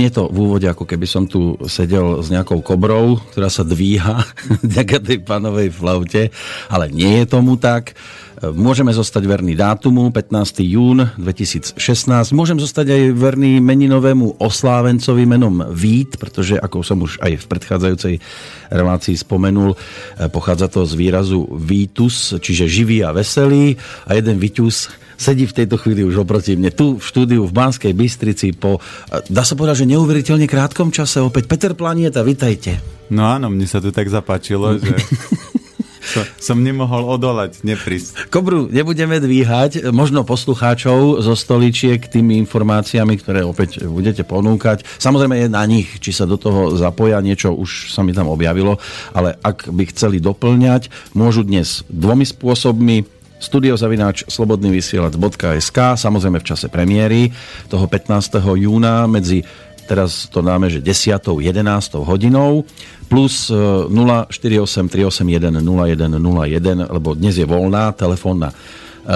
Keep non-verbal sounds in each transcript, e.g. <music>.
Znie to v úvode, ako keby som tu sedel s nejakou kobrou, ktorá sa dvíha <laughs> ďaká tej panovej flaute, ale nie je tomu tak. Môžeme zostať verný dátumu, 15. jún 2016. Môžem zostať aj verný meninovému oslávencovi menom Vít, pretože ako som už aj v predchádzajúcej relácii spomenul, pochádza to z výrazu Vítus, čiže živý a veselý a jeden Vítus sedí v tejto chvíli už oproti mne tu v štúdiu v Banskej Bystrici po, dá sa povedať, že neuveriteľne krátkom čase opäť. Peter Planieta, vitajte. No áno, mne sa to tak zapáčilo, <laughs> že som, som nemohol odolať, neprísť. Kobru nebudeme dvíhať, možno poslucháčov zo stoličiek tými informáciami, ktoré opäť budete ponúkať. Samozrejme je na nich, či sa do toho zapoja, niečo už sa mi tam objavilo, ale ak by chceli doplňať, môžu dnes dvomi spôsobmi studiozavináč slobodnyvysielac.sk samozrejme v čase premiéry toho 15. júna medzi teraz to dáme, že 10. 11. hodinou plus 048 381 0101, lebo dnes je voľná telefónna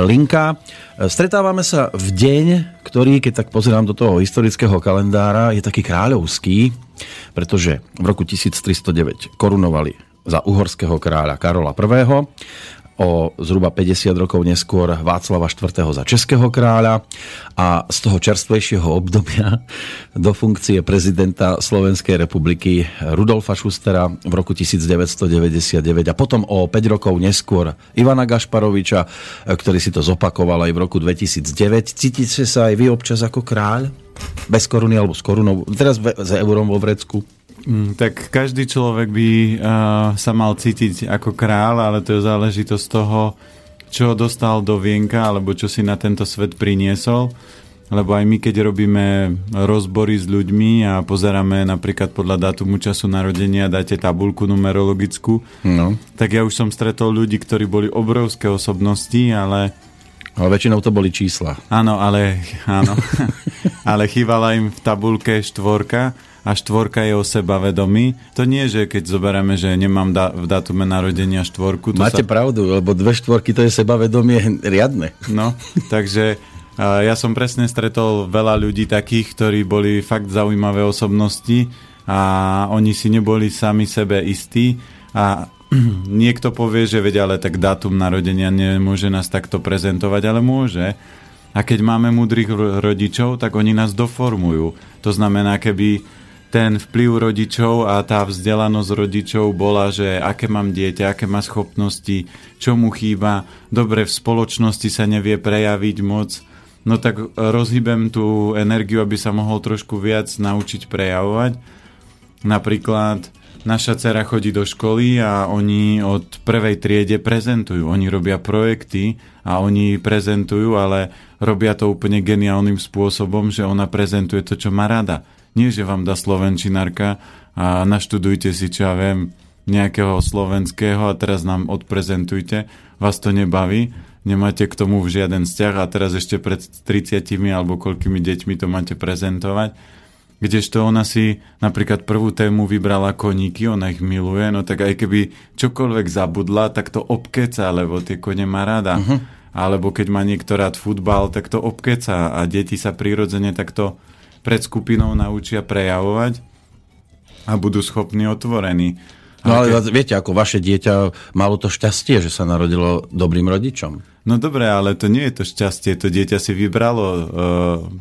linka. Stretávame sa v deň, ktorý, keď tak pozerám do toho historického kalendára, je taký kráľovský, pretože v roku 1309 korunovali za uhorského kráľa Karola I o zhruba 50 rokov neskôr Václava IV. za českého kráľa a z toho čerstvejšieho obdobia <laughs> do funkcie prezidenta Slovenskej republiky Rudolfa Schustera v roku 1999 a potom o 5 rokov neskôr Ivana Gašparoviča, ktorý si to zopakoval aj v roku 2009. Cítite sa aj vy občas ako kráľ? Bez koruny alebo s korunou? Teraz s eurom vo vrecku? Mm, tak každý človek by uh, sa mal cítiť ako král, ale to je záležitosť toho, čo dostal do vienka, alebo čo si na tento svet priniesol. Lebo aj my, keď robíme rozbory s ľuďmi a pozeráme napríklad podľa dátumu času narodenia, dáte tabulku numerologickú, no. tak ja už som stretol ľudí, ktorí boli obrovské osobnosti, ale ale väčšinou to boli čísla. Áno, ale, áno. <laughs> ale chýbala im v tabulke štvorka a štvorka je o seba vedomí. To nie, že keď zoberieme, že nemám da- v datume narodenia štvorku. To Máte sa... pravdu, lebo dve štvorky to je sebavedomie riadne. No, takže ja som presne stretol veľa ľudí takých, ktorí boli fakt zaujímavé osobnosti a oni si neboli sami sebe istí a <clears throat> niekto povie, že vedia, ale tak dátum narodenia nemôže nás takto prezentovať, ale môže. A keď máme múdrych rodičov, tak oni nás doformujú. To znamená, keby ten vplyv rodičov a tá vzdelanosť rodičov bola, že aké mám dieťa, aké má schopnosti, čo mu chýba, dobre v spoločnosti sa nevie prejaviť moc, no tak rozhýbem tú energiu, aby sa mohol trošku viac naučiť prejavovať. Napríklad naša dcera chodí do školy a oni od prvej triede prezentujú. Oni robia projekty a oni prezentujú, ale robia to úplne geniálnym spôsobom, že ona prezentuje to, čo má rada nie, že vám dá slovenčinárka a naštudujte si, čo ja viem, nejakého slovenského a teraz nám odprezentujte. Vás to nebaví, nemáte k tomu žiaden vzťah a teraz ešte pred 30 alebo koľkými deťmi to máte prezentovať. Kdežto ona si napríklad prvú tému vybrala koníky, ona ich miluje, no tak aj keby čokoľvek zabudla, tak to obkeca, lebo tie kone má rada. Uh-huh. Alebo keď má niekto rád futbal, tak to obkeca a deti sa prirodzene takto pred skupinou naučia prejavovať a budú schopní otvorení. No ale keď... viete, ako vaše dieťa malo to šťastie, že sa narodilo dobrým rodičom. No dobre, ale to nie je to šťastie. To dieťa si vybralo uh,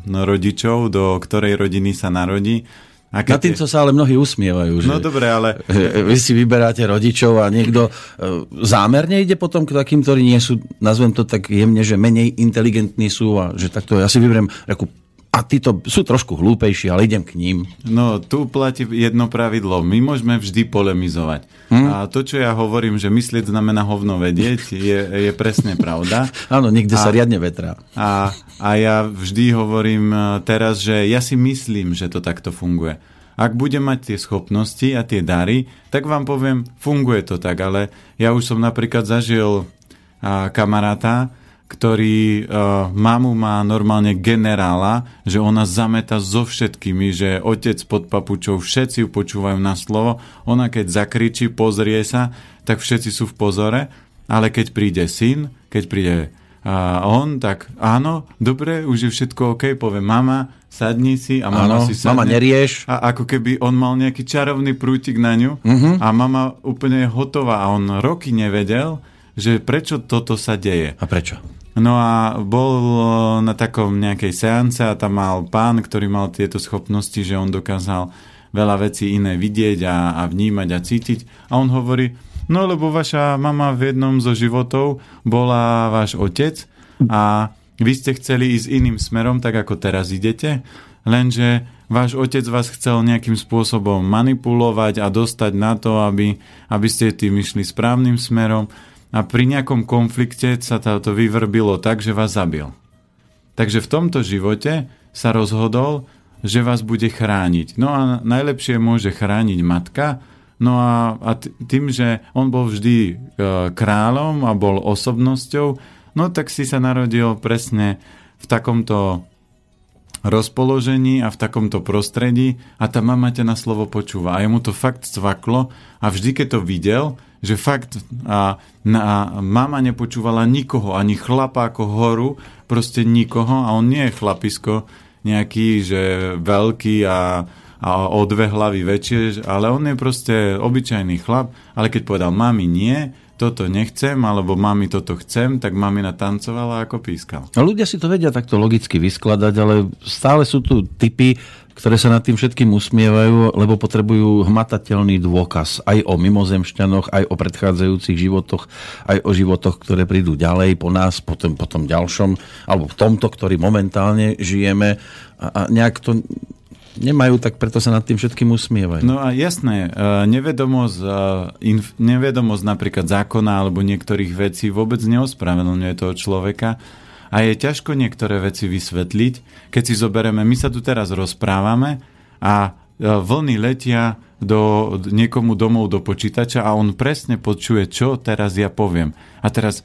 rodičov, do ktorej rodiny sa narodí. A keď... Na týmto sa ale mnohí usmievajú. Že no dobre, ale... <laughs> Vy si vyberáte rodičov a niekto uh, zámerne ide potom k takým, ktorí nie sú, nazvem to tak jemne, že menej inteligentní sú a že takto ja si vyberiem ako a títo sú trošku hlúpejší, ale idem k ním. No, tu platí jedno pravidlo. My môžeme vždy polemizovať. Hmm? A to, čo ja hovorím, že myslieť znamená hovno vedieť, je, je presne pravda. <laughs> Áno, nikde a, sa riadne vetrá. A, a ja vždy hovorím e, teraz, že ja si myslím, že to takto funguje. Ak budem mať tie schopnosti a tie dary, tak vám poviem, funguje to tak, ale ja už som napríklad zažil a, kamaráta, ktorý uh, mamu má normálne generála, že ona zameta so všetkými, že otec pod papučou, všetci ju počúvajú na slovo, ona keď zakričí, pozrie sa, tak všetci sú v pozore, ale keď príde syn, keď príde A on tak, áno, dobre, už je všetko OK, povie mama, sadni si a mama Áno, si sadne. mama nerieš. A ako keby on mal nejaký čarovný prútik na ňu Mhm. a mama úplne je hotová a on roky nevedel, že prečo toto sa deje. A prečo? No a bol na takom nejakej seance a tam mal pán, ktorý mal tieto schopnosti, že on dokázal veľa vecí iné vidieť a, a vnímať a cítiť. A on hovorí, no lebo vaša mama v jednom zo životov bola váš otec a vy ste chceli ísť iným smerom, tak ako teraz idete, lenže váš otec vás chcel nejakým spôsobom manipulovať a dostať na to, aby, aby ste tým išli správnym smerom a pri nejakom konflikte sa to vyvrbilo tak, že vás zabil. Takže v tomto živote sa rozhodol, že vás bude chrániť. No a najlepšie môže chrániť matka, no a, a tým, že on bol vždy e, kráľom a bol osobnosťou, no tak si sa narodil presne v takomto rozpoložení a v takomto prostredí a tá mama ťa na slovo počúva. A jemu to fakt cvaklo a vždy, keď to videl, že fakt a, a mama nepočúvala nikoho, ani chlapa ako horu, proste nikoho a on nie je chlapisko nejaký, že veľký a, a o dve hlavy väčšie, ale on je proste obyčajný chlap, ale keď povedal mami nie, toto nechcem, alebo mami toto chcem, tak mamina tancovala ako pískal. A ľudia si to vedia takto logicky vyskladať, ale stále sú tu typy, ktoré sa nad tým všetkým usmievajú, lebo potrebujú hmatateľný dôkaz aj o mimozemšťanoch, aj o predchádzajúcich životoch, aj o životoch, ktoré prídu ďalej po nás, potom, po tom ďalšom, alebo v tomto, ktorý momentálne žijeme. A, a nejak to nemajú, tak preto sa nad tým všetkým usmievajú. No a jasné, nevedomosť, nevedomosť napríklad zákona alebo niektorých vecí vôbec neospravedlňuje toho človeka a je ťažko niektoré veci vysvetliť, keď si zoberieme, my sa tu teraz rozprávame a vlny letia do niekomu domov do počítača a on presne počuje, čo teraz ja poviem. A teraz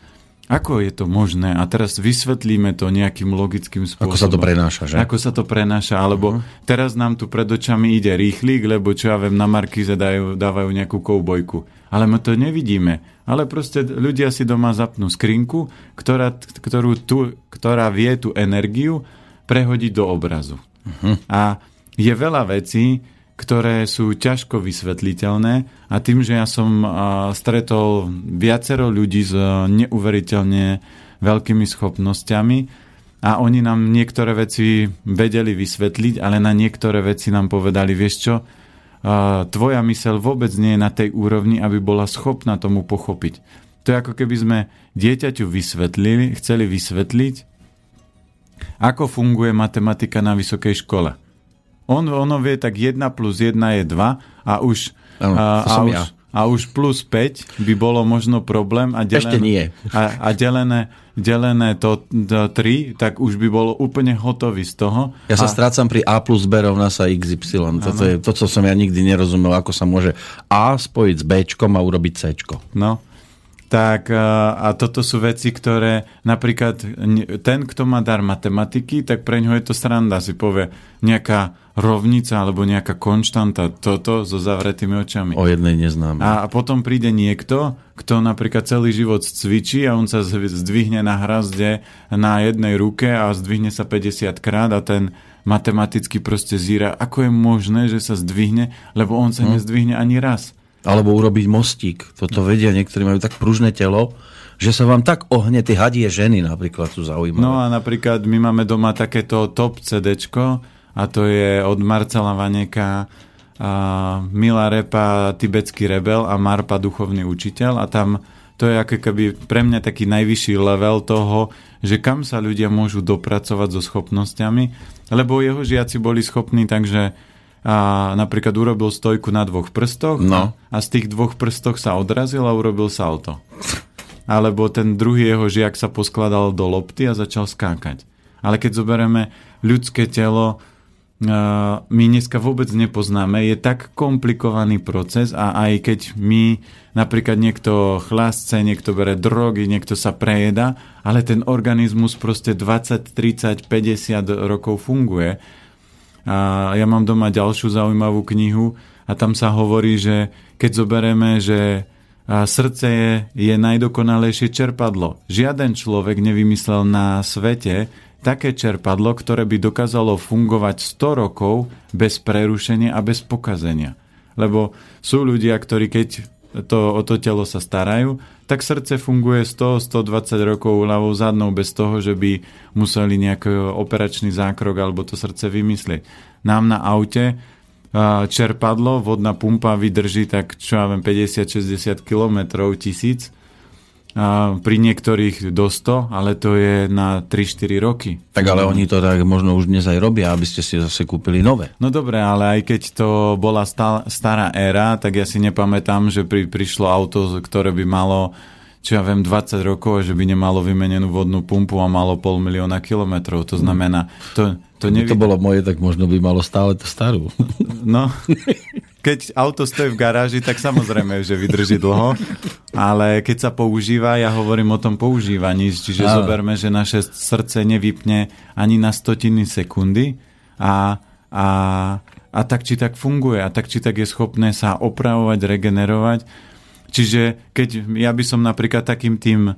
ako je to možné? A teraz vysvetlíme to nejakým logickým spôsobom. Ako sa to prenáša, že? Ako sa to prenáša, alebo uh-huh. teraz nám tu pred očami ide rýchlik, lebo čo ja viem, na Markize dajú, dávajú nejakú koubojku. Ale my to nevidíme. Ale proste ľudia si doma zapnú skrinku, ktorá, ktorú tu, ktorá vie tú energiu prehodiť do obrazu. Uh-huh. A je veľa vecí, ktoré sú ťažko vysvetliteľné a tým, že ja som stretol viacero ľudí s neuveriteľne veľkými schopnosťami a oni nám niektoré veci vedeli vysvetliť, ale na niektoré veci nám povedali, vieš čo, tvoja mysel vôbec nie je na tej úrovni, aby bola schopná tomu pochopiť. To je ako keby sme dieťaťu vysvetlili, chceli vysvetliť, ako funguje matematika na vysokej škole on, ono vie tak 1 plus 1 je 2 a už, ano, a, a, už ja. A už plus 5 by bolo možno problém. A delené, Ešte nie. A, a delené, delené to, to 3, tak už by bolo úplne hotový z toho. Ja sa a, strácam pri A plus B rovná sa XY. Toto je to, co som ja nikdy nerozumel, ako sa môže A spojiť s B a urobiť C. No, tak a toto sú veci, ktoré napríklad ten, kto má dar matematiky, tak pre ňo je to sranda, si povie nejaká rovnica alebo nejaká konštanta, toto so zavretými očami. O jednej neznáme. A potom príde niekto, kto napríklad celý život cvičí a on sa zdvihne na hrazde na jednej ruke a zdvihne sa 50 krát a ten matematicky proste zíra, ako je možné, že sa zdvihne, lebo on sa hm. nezdvihne ani raz. Alebo urobiť mostík. Toto vedia, niektorí majú tak pružné telo, že sa vám tak ohne tie hadie ženy napríklad sú zaujímavé. No a napríklad my máme doma takéto top CDčko a to je od Marcela Vaneka a Mila Repa Tibetský rebel a Marpa Duchovný učiteľ a tam to je ako keby pre mňa taký najvyšší level toho, že kam sa ľudia môžu dopracovať so schopnosťami, lebo jeho žiaci boli schopní takže a napríklad urobil stojku na dvoch prstoch no. a z tých dvoch prstoch sa odrazil a urobil salto. Alebo ten druhý jeho žiak sa poskladal do lopty a začal skákať. Ale keď zoberieme ľudské telo, my dneska vôbec nepoznáme, je tak komplikovaný proces a aj keď my napríklad niekto chlásce, niekto bere drogy, niekto sa prejeda, ale ten organizmus proste 20, 30, 50 rokov funguje a ja mám doma ďalšiu zaujímavú knihu a tam sa hovorí, že keď zoberieme, že srdce je, je najdokonalejšie čerpadlo. Žiaden človek nevymyslel na svete také čerpadlo, ktoré by dokázalo fungovať 100 rokov bez prerušenia a bez pokazenia. Lebo sú ľudia, ktorí keď to, o to telo sa starajú, tak srdce funguje 100-120 rokov ľavou zadnou bez toho, že by museli nejaký operačný zákrok alebo to srdce vymyslieť. Nám na aute čerpadlo, vodná pumpa vydrží tak, čo ja viem, 50-60 km, tisíc. A pri niektorých do 100, ale to je na 3-4 roky. Tak ale oni to tak možno už dnes aj robia, aby ste si zase kúpili nové. No dobre, ale aj keď to bola stará éra, tak ja si nepamätám, že pri, prišlo auto, ktoré by malo čo ja viem, 20 rokov, že by nemalo vymenenú vodnú pumpu a malo pol milióna kilometrov. To znamená, to, to, nevi... to bolo moje, tak možno by malo stále to starú. No, <laughs> keď auto stojí v garáži, tak samozrejme, že vydrží dlho, ale keď sa používa, ja hovorím o tom používaní, čiže ale. zoberme, že naše srdce nevypne ani na stotiny sekundy a, a, a tak či tak funguje a tak či tak je schopné sa opravovať, regenerovať. Čiže keď ja by som napríklad takým tým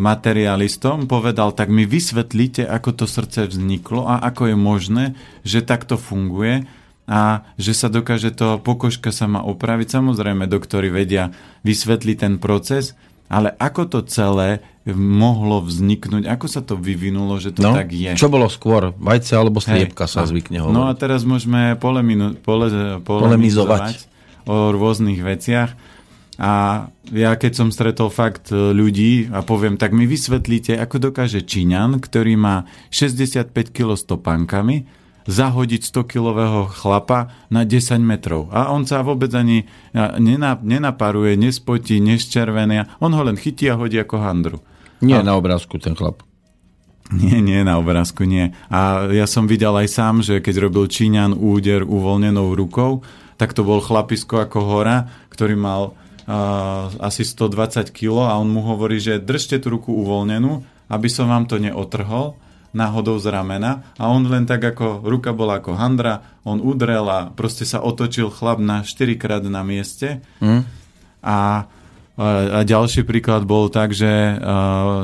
materialistom, povedal, tak mi vysvetlíte, ako to srdce vzniklo a ako je možné, že takto funguje a že sa dokáže to pokožka sama opraviť. Samozrejme, doktori vedia vysvetliť ten proces, ale ako to celé mohlo vzniknúť, ako sa to vyvinulo, že to no, tak je. Čo bolo skôr, vajce alebo sliepka Hej, sa zvykne hovoriť. No a teraz môžeme poleminu, pole, polemizovať, polemizovať o rôznych veciach. A ja keď som stretol fakt e, ľudí a poviem, tak mi vysvetlíte, ako dokáže Číňan, ktorý má 65 kg stopankami, zahodiť 100-kilového chlapa na 10 metrov. A on sa vôbec ani nenaparuje, nespotí, neščervenia. On ho len chytí a hodí ako handru. Nie a... na obrázku ten chlap. Nie, nie, na obrázku nie. A ja som videl aj sám, že keď robil Číňan úder uvoľnenou rukou, tak to bol chlapisko ako hora, ktorý mal asi 120 kg a on mu hovorí, že držte tú ruku uvoľnenú, aby som vám to neotrhol náhodou z ramena a on len tak ako, ruka bola ako handra, on udrel a proste sa otočil chlap na 4 krát na mieste mm. a, a ďalší príklad bol tak, že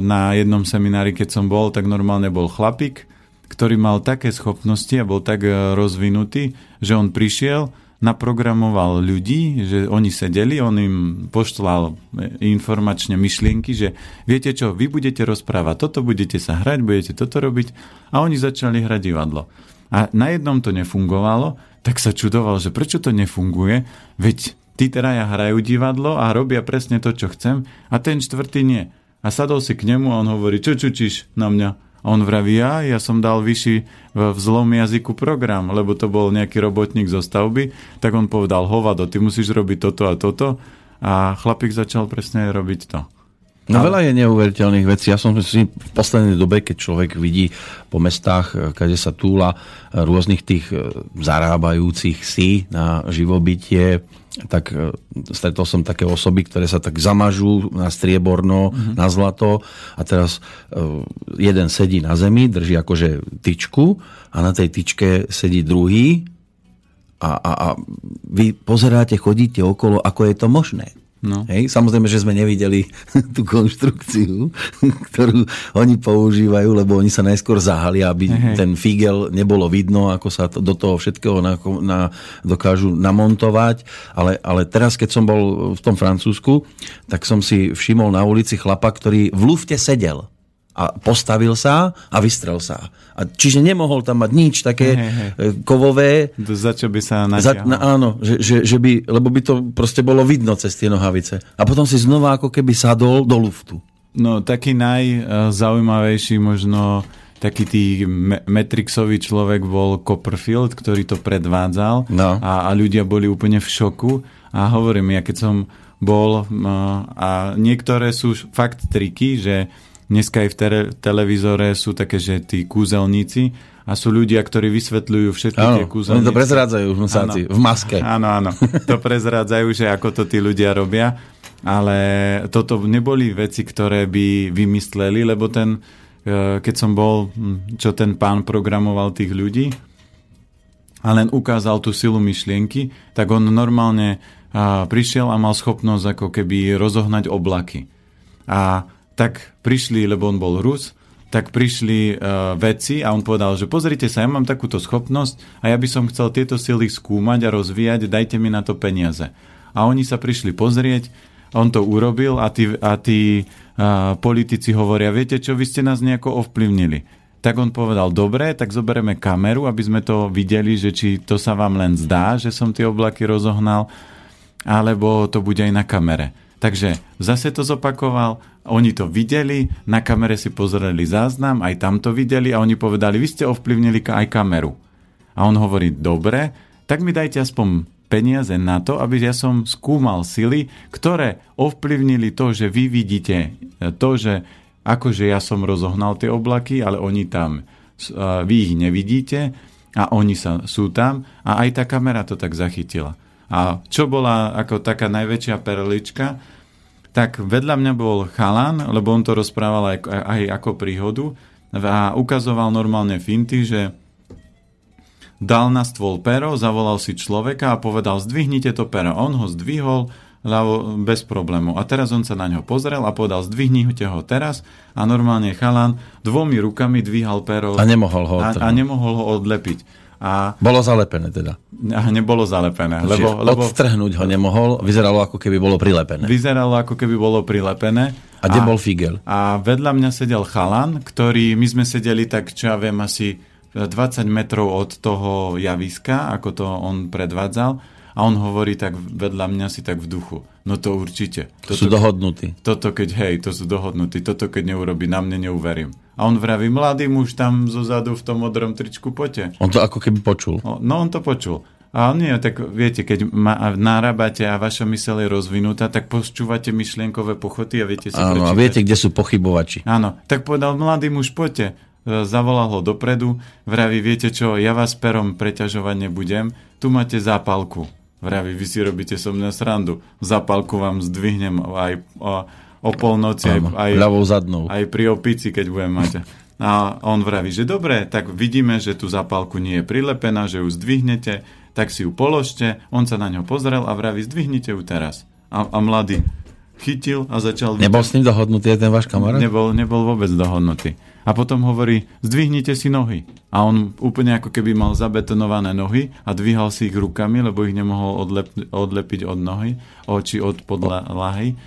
na jednom seminári, keď som bol, tak normálne bol chlapík, ktorý mal také schopnosti a bol tak e, rozvinutý, že on prišiel, naprogramoval ľudí, že oni sedeli, on im poštlal informačne myšlienky, že viete čo, vy budete rozprávať toto, budete sa hrať, budete toto robiť a oni začali hrať divadlo. A na jednom to nefungovalo, tak sa čudoval, že prečo to nefunguje, veď tí ja hrajú divadlo a robia presne to, čo chcem a ten štvrtý nie. A sadol si k nemu a on hovorí, čo čučíš na mňa? On vraví, ja, ja som dal vyšší v zlom jazyku program, lebo to bol nejaký robotník zo stavby, tak on povedal, hovado, ty musíš robiť toto a toto. A chlapík začal presne robiť to. No veľa je neuveriteľných vecí. Ja som si v poslednej dobe, keď človek vidí po mestách, kde sa túla rôznych tých e, zarábajúcich si na živobytie, tak e, stretol som také osoby, ktoré sa tak zamažú na strieborno, mm-hmm. na zlato a teraz e, jeden sedí na zemi, drží akože tyčku a na tej tyčke sedí druhý a, a, a vy pozeráte, chodíte okolo, ako je to možné. No. Hej, samozrejme, že sme nevideli <laughs> tú konštrukciu, <laughs> ktorú oni používajú, lebo oni sa najskôr zahalia, aby hey. ten figel nebolo vidno, ako sa to, do toho všetkého na, na, dokážu namontovať. Ale, ale teraz, keď som bol v tom Francúzsku, tak som si všimol na ulici chlapa, ktorý v lufte sedel a postavil sa a vystrel sa. A čiže nemohol tam mať nič také hey, hey. kovové. Za čo by sa natiahol. na, Áno, že, že, že by, lebo by to proste bolo vidno cez tie nohavice. A potom si znova ako keby sadol do luftu. No, taký najzaujímavejší možno taký tý Matrixový človek bol Copperfield, ktorý to predvádzal no. a, a ľudia boli úplne v šoku. A hovorím, ja keď som bol a niektoré sú fakt triky, že Dneska aj v te- televízore sú také, že tí kúzelníci a sú ľudia, ktorí vysvetľujú všetky áno, tie kúzelníci. Oni to prezrádzajú v, v maske. Áno, áno. To prezrádzajú, že ako to tí ľudia robia. Ale toto neboli veci, ktoré by vymysleli, lebo ten, e, keď som bol, čo ten pán programoval tých ľudí, a len ukázal tú silu myšlienky, tak on normálne prišiel a mal schopnosť ako keby rozohnať oblaky. A tak prišli, lebo on bol Rus, tak prišli uh, vedci a on povedal, že pozrite sa, ja mám takúto schopnosť a ja by som chcel tieto sily skúmať a rozvíjať, dajte mi na to peniaze. A oni sa prišli pozrieť, on to urobil a tí, a tí uh, politici hovoria, viete čo, vy ste nás nejako ovplyvnili. Tak on povedal, dobre, tak zoberieme kameru, aby sme to videli, že či to sa vám len zdá, že som tie oblaky rozohnal, alebo to bude aj na kamere. Takže zase to zopakoval, oni to videli, na kamere si pozreli záznam, aj tam to videli a oni povedali, vy ste ovplyvnili aj kameru. A on hovorí, dobre, tak mi dajte aspoň peniaze na to, aby ja som skúmal sily, ktoré ovplyvnili to, že vy vidíte to, že akože ja som rozohnal tie oblaky, ale oni tam, vy ich nevidíte a oni sa, sú tam a aj tá kamera to tak zachytila. A čo bola ako taká najväčšia perlička, tak vedľa mňa bol chalan, lebo on to rozprával aj, aj ako príhodu a ukazoval normálne finty, že dal na stôl pero, zavolal si človeka a povedal, zdvihnite to pero. On ho zdvihol ľavo, bez problému. A teraz on sa na ňo pozrel a povedal, zdvihnite ho teraz a normálne chalan dvomi rukami dvíhal pero. A nemohol ho, a, a nemohol ho odlepiť. A, bolo zalepené teda. A nebolo zalepené. Lebo, lebo, odstrhnúť ho nemohol, vyzeralo ako keby bolo prilepené. Vyzeralo ako keby bolo prilepené. A kde bol Figel? A vedľa mňa sedel chalan, ktorý, my sme sedeli tak, čo ja viem, asi 20 metrov od toho javiska, ako to on predvádzal. A on hovorí tak vedľa mňa si tak v duchu. No to určite. Toto, sú dohodnutí. Toto keď, hej, to sú dohodnutí. Toto keď neurobi, na mne neuverím. A on vraví, mladý muž tam zozadu v tom modrom tričku, poďte. On to ako keby počul. No on to počul. A nie, tak viete, keď ma, narábate a vaša myseľ je rozvinutá, tak počúvate myšlienkové pochoty a viete si Áno, a viete, kde sú pochybovači. Áno, tak povedal, mladý muž, poďte. E, zavolal ho dopredu, vraví, viete čo, ja vás perom preťažovať nebudem, tu máte zápalku. Vraví, vy si robíte so mňa srandu. Zápalku vám zdvihnem aj... aj o polnoci, aj, aj, aj pri opici, keď budem mať. A on vraví, že dobre, tak vidíme, že tú zapálku nie je prilepená, že ju zdvihnete, tak si ju položte. On sa na ňo pozrel a vraví, zdvihnite ju teraz. A, a mladý chytil a začal... Nebol s ním dohodnutý ten váš kamarát? Nebol, nebol vôbec dohodnutý. A potom hovorí, zdvihnite si nohy. A on úplne ako keby mal zabetonované nohy a dvíhal si ich rukami, lebo ich nemohol odlep, odlepiť od nohy, oči od podlahy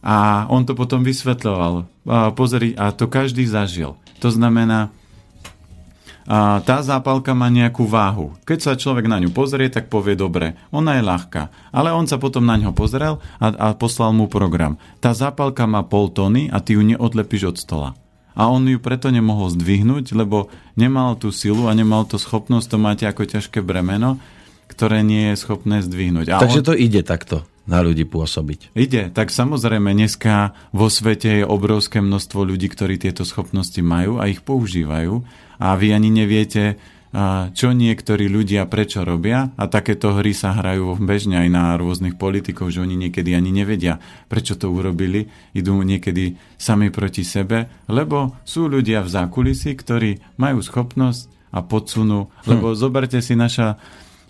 a on to potom vysvetľoval. A pozri, a to každý zažil. To znamená, a tá zápalka má nejakú váhu. Keď sa človek na ňu pozrie, tak povie dobre, ona je ľahká. Ale on sa potom na ňo pozrel a, a poslal mu program. Tá zápalka má pol tony a ty ju neodlepíš od stola. A on ju preto nemohol zdvihnúť, lebo nemal tú silu a nemal tú schopnosť, to máte ako ťažké bremeno, ktoré nie je schopné zdvihnúť. A Takže on... to ide takto na ľudí pôsobiť. Ide, tak samozrejme dneska vo svete je obrovské množstvo ľudí, ktorí tieto schopnosti majú a ich používajú a vy ani neviete, čo niektorí ľudia prečo robia a takéto hry sa hrajú bežne aj na rôznych politikov, že oni niekedy ani nevedia, prečo to urobili, idú niekedy sami proti sebe, lebo sú ľudia v zákulisí, ktorí majú schopnosť a podsunú, lebo hm. zoberte si naša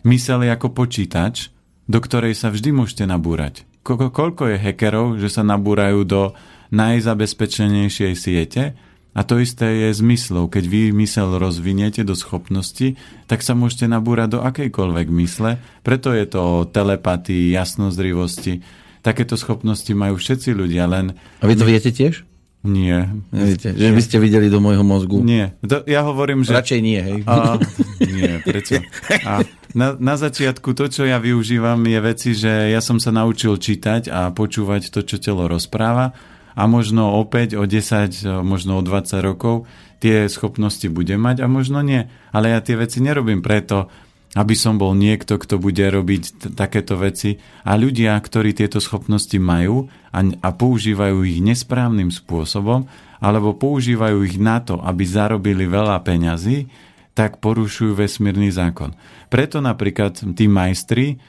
mysel ako počítač, do ktorej sa vždy môžete nabúrať. Ko- koľko je hackerov, že sa nabúrajú do najzabezpečenejšej siete a to isté je zmyslov. Keď vy mysel rozviniete do schopnosti, tak sa môžete nabúrať do akejkoľvek mysle. Preto je to o telepatii, jasnozrivosti. Takéto schopnosti majú všetci ľudia, len... A vy to viete tiež? Nie. Neviete, že by ste videli do môjho mozgu? Nie. To, ja hovorím, že... Radšej nie, hej? A, nie, prečo? A na, na začiatku to, čo ja využívam, je veci, že ja som sa naučil čítať a počúvať to, čo telo rozpráva a možno opäť o 10, možno o 20 rokov tie schopnosti budem mať a možno nie. Ale ja tie veci nerobím preto, aby som bol niekto, kto bude robiť t- takéto veci. A ľudia, ktorí tieto schopnosti majú a, a používajú ich nesprávnym spôsobom, alebo používajú ich na to, aby zarobili veľa peňazí, tak porušujú vesmírny zákon. Preto napríklad tí majstri,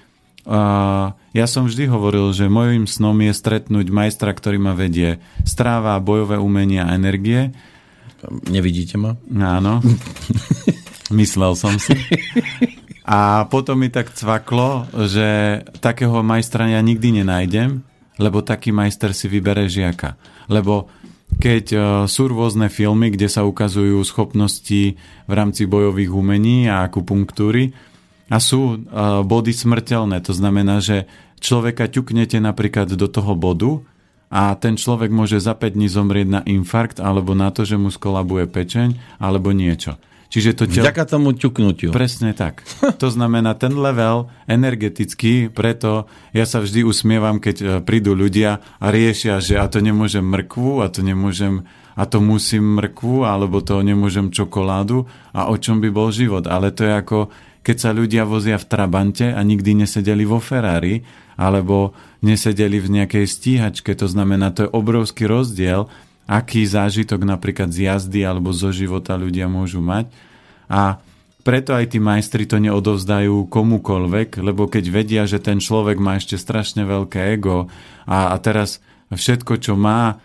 uh, ja som vždy hovoril, že môjim snom je stretnúť majstra, ktorý ma vedie stráva, bojové umenia a energie. Nevidíte ma? Áno. <laughs> Myslel som si. A potom mi tak cvaklo, že takého majstra ja nikdy nenájdem, lebo taký majster si vybere žiaka. Lebo keď uh, sú rôzne filmy, kde sa ukazujú schopnosti v rámci bojových umení a akupunktúry a sú uh, body smrteľné, to znamená, že človeka ťuknete napríklad do toho bodu a ten človek môže za 5 dní zomrieť na infarkt alebo na to, že mu skolabuje pečeň alebo niečo. Čiže to tel... Vďaka tomu ťuknutiu. Presne tak. To znamená, ten level energetický, preto ja sa vždy usmievam, keď e, prídu ľudia a riešia, že a to nemôžem mrkvu, a to nemôžem, a to musím mrkvu, alebo to nemôžem čokoládu, a o čom by bol život. Ale to je ako, keď sa ľudia vozia v Trabante a nikdy nesedeli vo Ferrari, alebo nesedeli v nejakej stíhačke. To znamená, to je obrovský rozdiel, aký zážitok napríklad z jazdy alebo zo života ľudia môžu mať. A preto aj tí majstri to neodovzdajú komukolvek, lebo keď vedia, že ten človek má ešte strašne veľké ego a, a teraz všetko, čo má,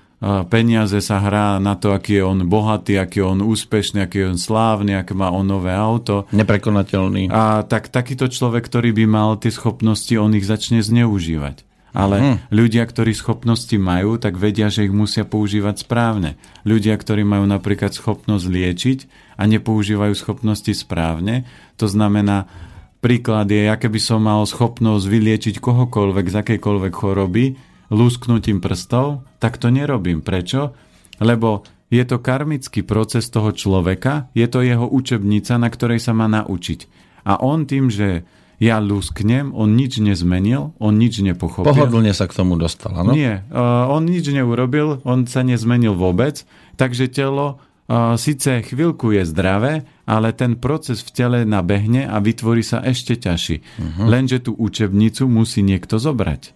peniaze sa hrá na to, aký je on bohatý, aký je on úspešný, aký je on slávny, aké má on nové auto. Neprekonateľný. A tak takýto človek, ktorý by mal tie schopnosti, on ich začne zneužívať. Ale hmm. ľudia, ktorí schopnosti majú, tak vedia, že ich musia používať správne. Ľudia, ktorí majú napríklad schopnosť liečiť a nepoužívajú schopnosti správne, to znamená, príklad je, aké by som mal schopnosť vyliečiť kohokoľvek z akejkoľvek choroby, lúsknutím prstov, tak to nerobím. Prečo? Lebo je to karmický proces toho človeka, je to jeho učebnica, na ktorej sa má naučiť. A on tým, že ja lusknem, on nič nezmenil, on nič nepochopil. Pohodlne sa k tomu dostal, áno? Nie, uh, on nič neurobil, on sa nezmenil vôbec, takže telo uh, síce chvíľku je zdravé, ale ten proces v tele nabehne a vytvorí sa ešte ťažší. Uh-huh. Lenže tú učebnicu musí niekto zobrať.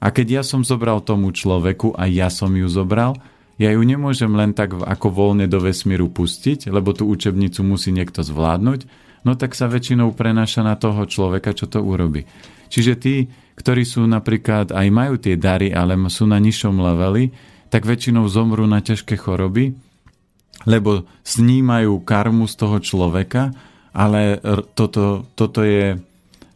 A keď ja som zobral tomu človeku a ja som ju zobral, ja ju nemôžem len tak ako voľne do vesmíru pustiť, lebo tú učebnicu musí niekto zvládnuť, no tak sa väčšinou prenáša na toho človeka, čo to urobí. Čiže tí, ktorí sú napríklad, aj majú tie dary, ale sú na nižšom leveli, tak väčšinou zomrú na ťažké choroby, lebo snímajú karmu z toho človeka, ale toto, toto je,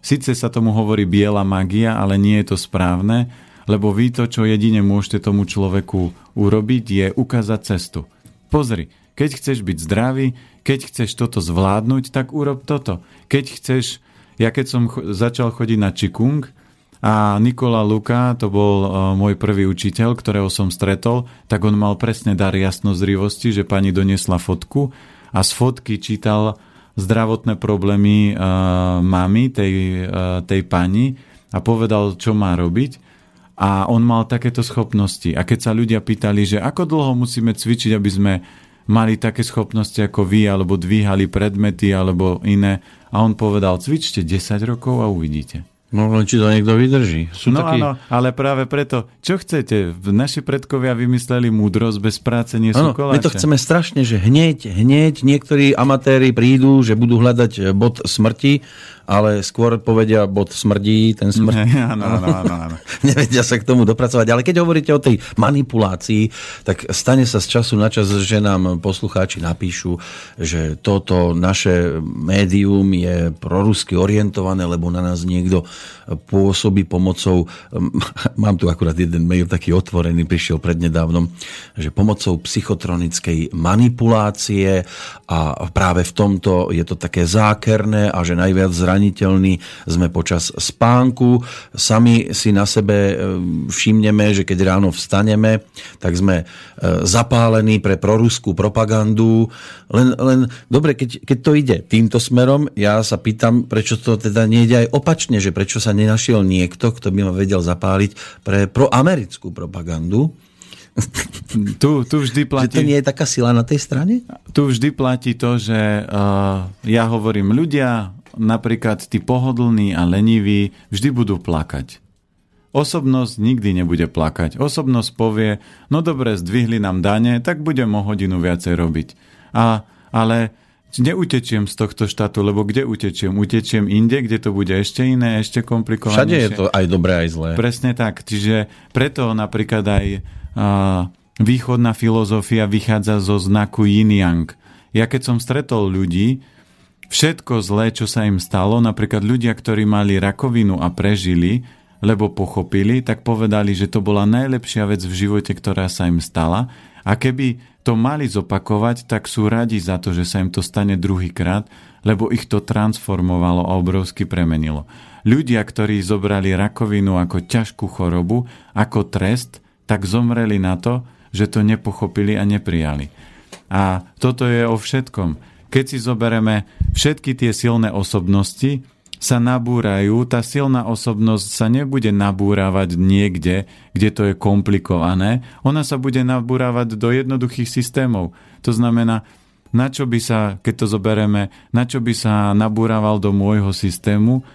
síce sa tomu hovorí biela magia, ale nie je to správne, lebo vy to, čo jedine môžete tomu človeku urobiť, je ukázať cestu. Pozri, keď chceš byť zdravý, keď chceš toto zvládnuť, tak urob toto. Keď chceš, ja keď som cho- začal chodiť na Čikung a Nikola Luka, to bol uh, môj prvý učiteľ, ktorého som stretol, tak on mal presne dar jasnozrivosti, že pani doniesla fotku a z fotky čítal zdravotné problémy uh, mamy tej, uh, tej pani a povedal, čo má robiť. A on mal takéto schopnosti. A keď sa ľudia pýtali, že ako dlho musíme cvičiť, aby sme mali také schopnosti ako vy, alebo dvíhali predmety, alebo iné. A on povedal, cvičte 10 rokov a uvidíte. No len či to niekto vydrží. Sú no takí... áno, ale práve preto, čo chcete? Naši predkovia vymysleli múdrosť, bez práce nie sú koláče. My to chceme strašne, že hneď, hneď niektorí amatéri prídu, že budú hľadať bod smrti ale skôr povedia bod smrdí, ten smrť. <laughs> Áno, áno, áno, áno. <laughs> Nevedia sa k tomu dopracovať. Ale keď hovoríte o tej manipulácii, tak stane sa z času na čas, že nám poslucháči napíšu, že toto naše médium je prorusky orientované, lebo na nás niekto pôsobí pomocou, <laughs> mám tu akurát jeden mail taký otvorený, prišiel prednedávnom, že pomocou psychotronickej manipulácie a práve v tomto je to také zákerné a že najviac zraniteľní sme počas spánku. Sami si na sebe e, všimneme, že keď ráno vstaneme, tak sme e, zapálení pre proruskú propagandu. Len, len dobre, keď, keď to ide týmto smerom, ja sa pýtam, prečo to teda nejde aj opačne, že prečo sa nenašiel niekto, kto by ma vedel zapáliť pre proamerickú propagandu. <laughs> Tu, tu vždy platí... Že to nie je taká sila na tej strane? Tu vždy platí to, že uh, ja hovorím, ľudia, napríklad tí pohodlní a leniví, vždy budú plakať. Osobnosť nikdy nebude plakať. Osobnosť povie, no dobre, zdvihli nám dane, tak budem o hodinu viacej robiť. A, ale neutečiem z tohto štátu, lebo kde utečiem? Utečiem inde, kde to bude ešte iné, ešte komplikovanejšie. Všade je to aj dobré, aj zlé. Presne tak. Čiže preto napríklad aj a, východná filozofia vychádza zo znaku yin-yang. Ja keď som stretol ľudí, všetko zlé, čo sa im stalo, napríklad ľudia, ktorí mali rakovinu a prežili, lebo pochopili, tak povedali, že to bola najlepšia vec v živote, ktorá sa im stala. A keby to mali zopakovať, tak sú radi za to, že sa im to stane druhýkrát, lebo ich to transformovalo a obrovsky premenilo. Ľudia, ktorí zobrali rakovinu ako ťažkú chorobu, ako trest, tak zomreli na to, že to nepochopili a neprijali. A toto je o všetkom. Keď si zobereme všetky tie silné osobnosti, sa nabúrajú, tá silná osobnosť sa nebude nabúravať niekde, kde to je komplikované, ona sa bude nabúravať do jednoduchých systémov. To znamená, na čo by sa, keď to zobereme, na čo by sa nabúraval do môjho systému,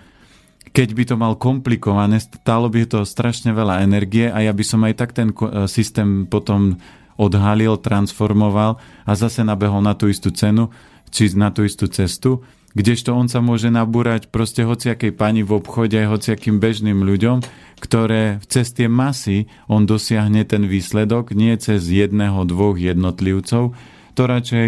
keď by to mal komplikované, stálo by to strašne veľa energie a ja by som aj tak ten e, systém potom odhalil, transformoval a zase nabehol na tú istú cenu, či na tú istú cestu, kdežto on sa môže nabúrať proste hociakej pani v obchode aj hociakým bežným ľuďom, ktoré cez tie masy on dosiahne ten výsledok, nie cez jedného, dvoch jednotlivcov, to radšej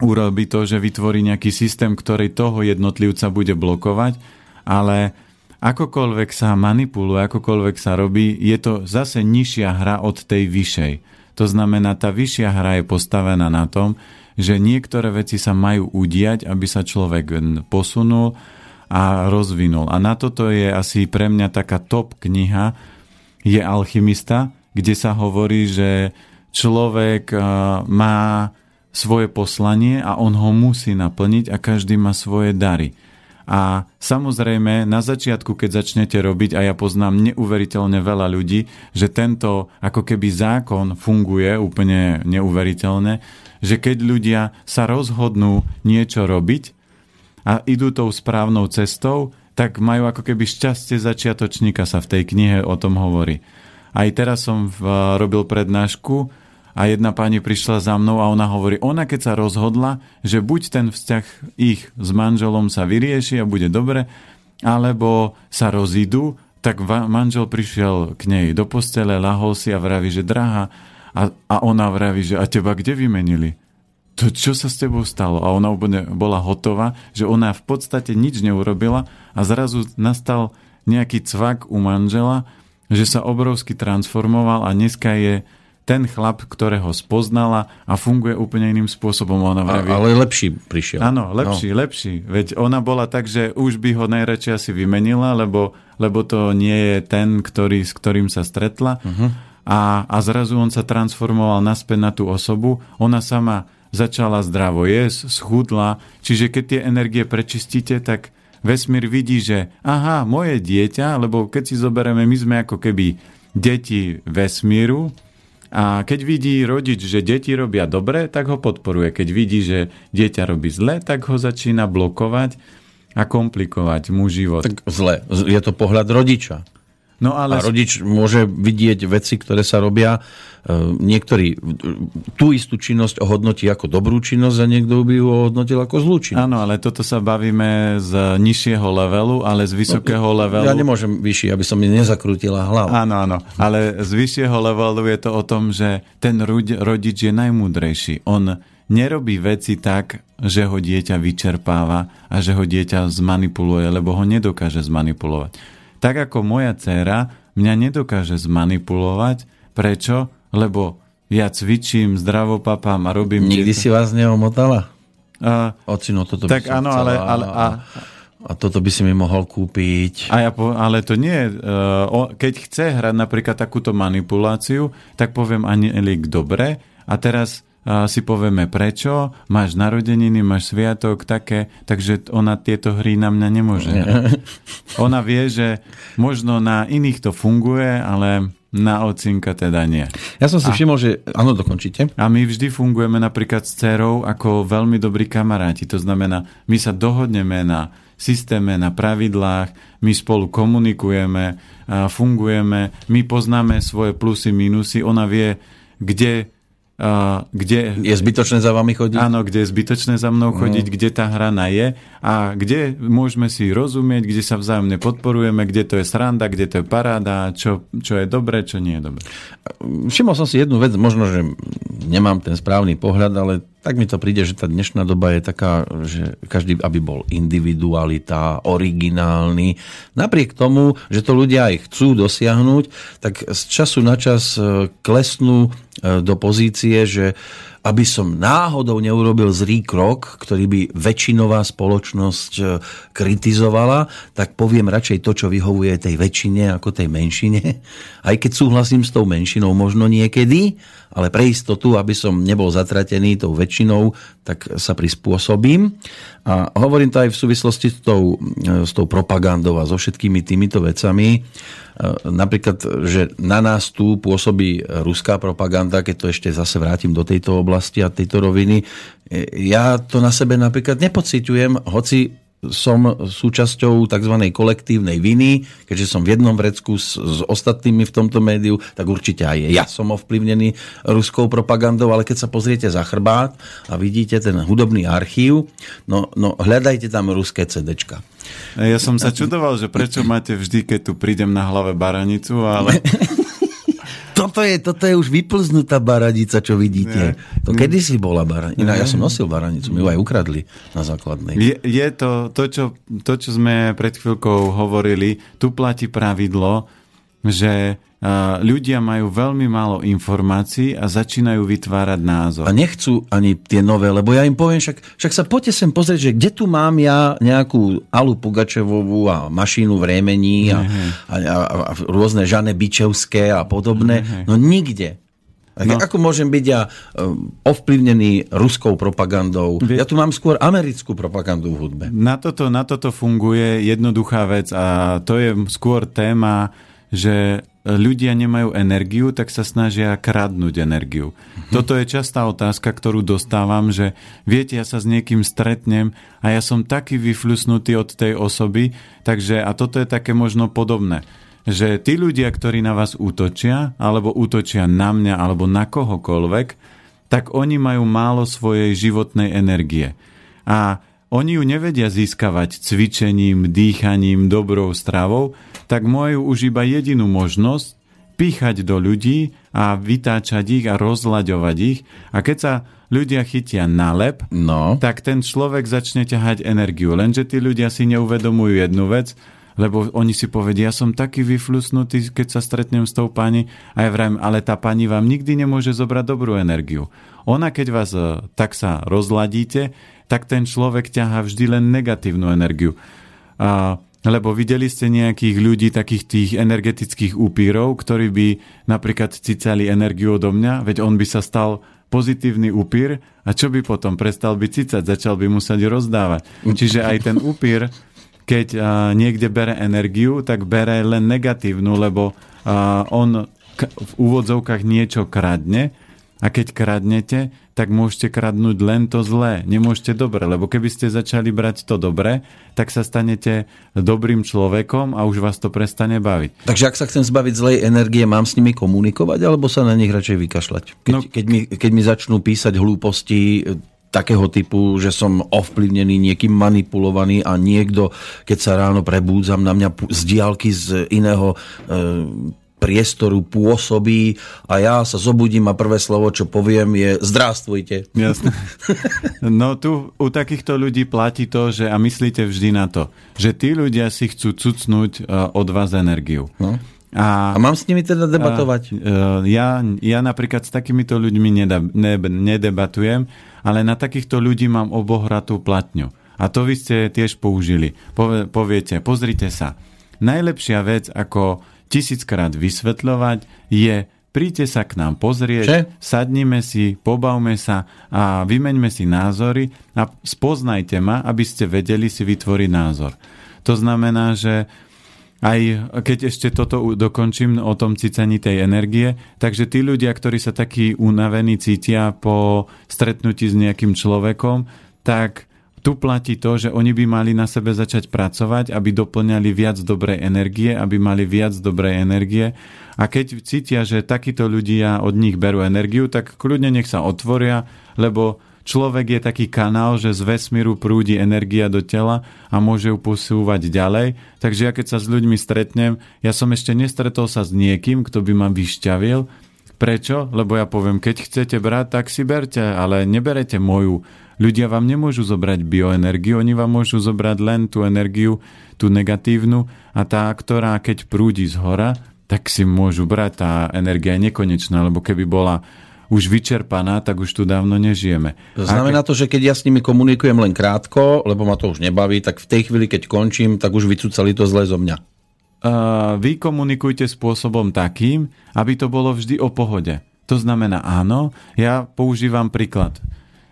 urobí to, že vytvorí nejaký systém, ktorý toho jednotlivca bude blokovať ale akokoľvek sa manipuluje, akokoľvek sa robí, je to zase nižšia hra od tej vyššej. To znamená, tá vyššia hra je postavená na tom, že niektoré veci sa majú udiať, aby sa človek posunul a rozvinul. A na toto je asi pre mňa taká top kniha, je Alchymista, kde sa hovorí, že človek má svoje poslanie a on ho musí naplniť a každý má svoje dary. A samozrejme, na začiatku, keď začnete robiť, a ja poznám neuveriteľne veľa ľudí, že tento ako keby zákon funguje úplne neuveriteľne, že keď ľudia sa rozhodnú niečo robiť a idú tou správnou cestou, tak majú ako keby šťastie začiatočníka sa v tej knihe o tom hovorí. Aj teraz som v, robil prednášku a jedna pani prišla za mnou a ona hovorí, ona keď sa rozhodla, že buď ten vzťah ich s manželom sa vyrieši a bude dobre, alebo sa rozídu, tak manžel prišiel k nej do postele, lahol si a vraví, že drahá, a, a ona vraví, že a teba kde vymenili? To, čo sa s tebou stalo? A ona bola hotová, že ona v podstate nič neurobila a zrazu nastal nejaký cvak u manžela, že sa obrovsky transformoval a dneska je ten chlap, ktorého spoznala a funguje úplne iným spôsobom. Ona vraví, ale lepší prišiel. Áno, lepší, no. lepší. Veď ona bola tak, že už by ho najradšej asi vymenila, lebo, lebo to nie je ten, ktorý, s ktorým sa stretla. Uh-huh. A, a zrazu on sa transformoval naspäť na tú osobu. Ona sama začala zdravo jesť, schudla. Čiže keď tie energie prečistíte, tak vesmír vidí, že aha, moje dieťa, lebo keď si zoberieme, my sme ako keby deti vesmíru, a keď vidí rodič, že deti robia dobre, tak ho podporuje. Keď vidí, že dieťa robí zle, tak ho začína blokovať a komplikovať mu život. Tak zle. Je to pohľad rodiča. No ale... A rodič môže vidieť veci, ktoré sa robia. E, niektorí tú istú činnosť ohodnotí ako dobrú činnosť a niekto by ju ohodnotil ako zlú činnosť. Áno, ale toto sa bavíme z nižšieho levelu, ale z vysokého no, levelu... Ja nemôžem vyšší, aby som mi nezakrútila hlavu. Áno, áno. Ale z vyššieho levelu je to o tom, že ten rodič je najmúdrejší. On nerobí veci tak, že ho dieťa vyčerpáva a že ho dieťa zmanipuluje, lebo ho nedokáže zmanipulovať tak ako moja dcéra mňa nedokáže zmanipulovať. Prečo? Lebo ja cvičím, zdravo papám a robím... Nikdy si vás neomotala? Uh, Ocino, toto tak by áno, ale... ale a, a toto by si mi mohol kúpiť. A ja po, ale to nie. Uh, keď chce hrať napríklad takúto manipuláciu, tak poviem Anielik dobre a teraz si povieme prečo, máš narodeniny, máš sviatok, také, takže ona tieto hry na mňa nemôže. <laughs> Ona vie, že možno na iných to funguje, ale na ocinka teda nie. Ja som si a, všimol, že... Áno, dokončite. A my vždy fungujeme napríklad s dcerou ako veľmi dobrí kamaráti. To znamená, my sa dohodneme na systéme, na pravidlách, my spolu komunikujeme, fungujeme, my poznáme svoje plusy, minusy, ona vie, kde kde... Je zbytočné za vami chodiť? Áno, kde je zbytočné za mnou chodiť, mm. kde tá hrana je a kde môžeme si rozumieť, kde sa vzájomne podporujeme, kde to je sranda, kde to je paráda, čo, čo je dobré, čo nie je dobré. Všimol som si jednu vec, možno, že nemám ten správny pohľad, ale tak mi to príde, že tá dnešná doba je taká, že každý, aby bol individualita, originálny. Napriek tomu, že to ľudia aj chcú dosiahnuť, tak z času na čas e, klesnú e, do pozície, že aby som náhodou neurobil zlý krok, ktorý by väčšinová spoločnosť e, kritizovala, tak poviem radšej to, čo vyhovuje tej väčšine ako tej menšine. Aj keď súhlasím s tou menšinou možno niekedy, ale pre istotu, aby som nebol zatratený tou väčšinou, tak sa prispôsobím. A hovorím to aj v súvislosti s tou, e, s tou propagandou a so všetkými týmito vecami. E, napríklad, že na nás tu pôsobí ruská propaganda, keď to ešte zase vrátim do tejto oblasti a tejto roviny. E, ja to na sebe napríklad nepociťujem, hoci som súčasťou tzv. kolektívnej viny, keďže som v jednom vrecku s, s ostatnými v tomto médiu, tak určite aj ja som ovplyvnený ruskou propagandou, ale keď sa pozriete za chrbát a vidíte ten hudobný archív, no, no hľadajte tam ruské CDčka. Ja som sa čudoval, že prečo máte vždy, keď tu prídem na hlave baranicu, ale... <laughs> toto je, toto je už vyplznutá baranica, čo vidíte. Nie. To kedysi bola baranica. Ja som nosil baranicu, my ju aj ukradli na základnej. Je, je to, to čo, to, čo sme pred chvíľkou hovorili, tu platí pravidlo, že ľudia majú veľmi málo informácií a začínajú vytvárať názor. A nechcú ani tie nové, lebo ja im poviem, však, však sa poďte sem pozrieť, že kde tu mám ja nejakú Alu Pugačevovú a mašínu v rémení a, a, a, a rôzne Žane Bičevské a podobné. Nehe. No nikde. No. Ako môžem byť ja um, ovplyvnený ruskou propagandou? Vie... Ja tu mám skôr americkú propagandu v hudbe. Na toto, na toto funguje jednoduchá vec a to je skôr téma, že ľudia nemajú energiu, tak sa snažia kradnúť energiu. Mhm. Toto je častá otázka, ktorú dostávam, že viete, ja sa s niekým stretnem a ja som taký vyflusnutý od tej osoby, takže a toto je také možno podobné že tí ľudia, ktorí na vás útočia, alebo útočia na mňa, alebo na kohokoľvek, tak oni majú málo svojej životnej energie. A oni ju nevedia získavať cvičením, dýchaním, dobrou stravou, tak majú už iba jedinú možnosť píchať do ľudí a vytáčať ich a rozlaďovať ich. A keď sa ľudia chytia na lep, no. tak ten človek začne ťahať energiu. Lenže tí ľudia si neuvedomujú jednu vec, lebo oni si povedia, ja som taký vyflusnutý, keď sa stretnem s tou pani a ja vrajím, ale tá pani vám nikdy nemôže zobrať dobrú energiu. Ona, keď vás e, tak sa rozladíte, tak ten človek ťahá vždy len negatívnu energiu. A lebo videli ste nejakých ľudí, takých tých energetických upírov, ktorí by napríklad cicali energiu odo mňa, veď on by sa stal pozitívny upír a čo by potom? Prestal by cicať, začal by musieť rozdávať. <laughs> Čiže aj ten upír, keď niekde bere energiu, tak bere len negatívnu, lebo on v úvodzovkách niečo kradne a keď kradnete, tak môžete kradnúť len to zlé. Nemôžete dobre, lebo keby ste začali brať to dobre, tak sa stanete dobrým človekom a už vás to prestane baviť. Takže ak sa chcem zbaviť zlej energie, mám s nimi komunikovať, alebo sa na nich radšej vykašľať? Keď, no, keď, mi, keď mi začnú písať hlúposti e, takého typu, že som ovplyvnený, niekým manipulovaný a niekto, keď sa ráno prebúdzam na mňa z diálky z iného e, priestoru pôsobí a ja sa zobudím a prvé slovo, čo poviem je zdravstvujte. Jasne. No tu u takýchto ľudí platí to, že a myslíte vždy na to, že tí ľudia si chcú cucnúť e, od vás energiu. No. A, a mám s nimi teda debatovať? A, e, ja, ja napríklad s takýmito ľuďmi neda, ne, nedebatujem, ale na takýchto ľudí mám obohratú platňu. A to vy ste tiež použili. Povie, poviete, pozrite sa. Najlepšia vec, ako tisíckrát vysvetľovať, je príďte sa k nám pozrieť, Če? sadnime si, pobavme sa a vymeňme si názory a spoznajte ma, aby ste vedeli si vytvoriť názor. To znamená, že aj keď ešte toto dokončím o tom cícaní tej energie, takže tí ľudia, ktorí sa takí unavení cítia po stretnutí s nejakým človekom, tak tu platí to, že oni by mali na sebe začať pracovať, aby doplňali viac dobrej energie, aby mali viac dobrej energie. A keď cítia, že takíto ľudia od nich berú energiu, tak kľudne nech sa otvoria, lebo človek je taký kanál, že z vesmíru prúdi energia do tela a môže ju posúvať ďalej. Takže ja keď sa s ľuďmi stretnem, ja som ešte nestretol sa s niekým, kto by ma vyšťavil, Prečo? Lebo ja poviem, keď chcete brať, tak si berte, ale neberete moju. Ľudia vám nemôžu zobrať bioenergiu, oni vám môžu zobrať len tú energiu, tú negatívnu a tá, ktorá keď prúdi z hora, tak si môžu brať. Tá energia je nekonečná, lebo keby bola už vyčerpaná, tak už tu dávno nežijeme. Znamená to, že keď ja s nimi komunikujem len krátko, lebo ma to už nebaví, tak v tej chvíli, keď končím, tak už vycúcali to zle zo mňa vy komunikujte spôsobom takým, aby to bolo vždy o pohode. To znamená áno, ja používam príklad.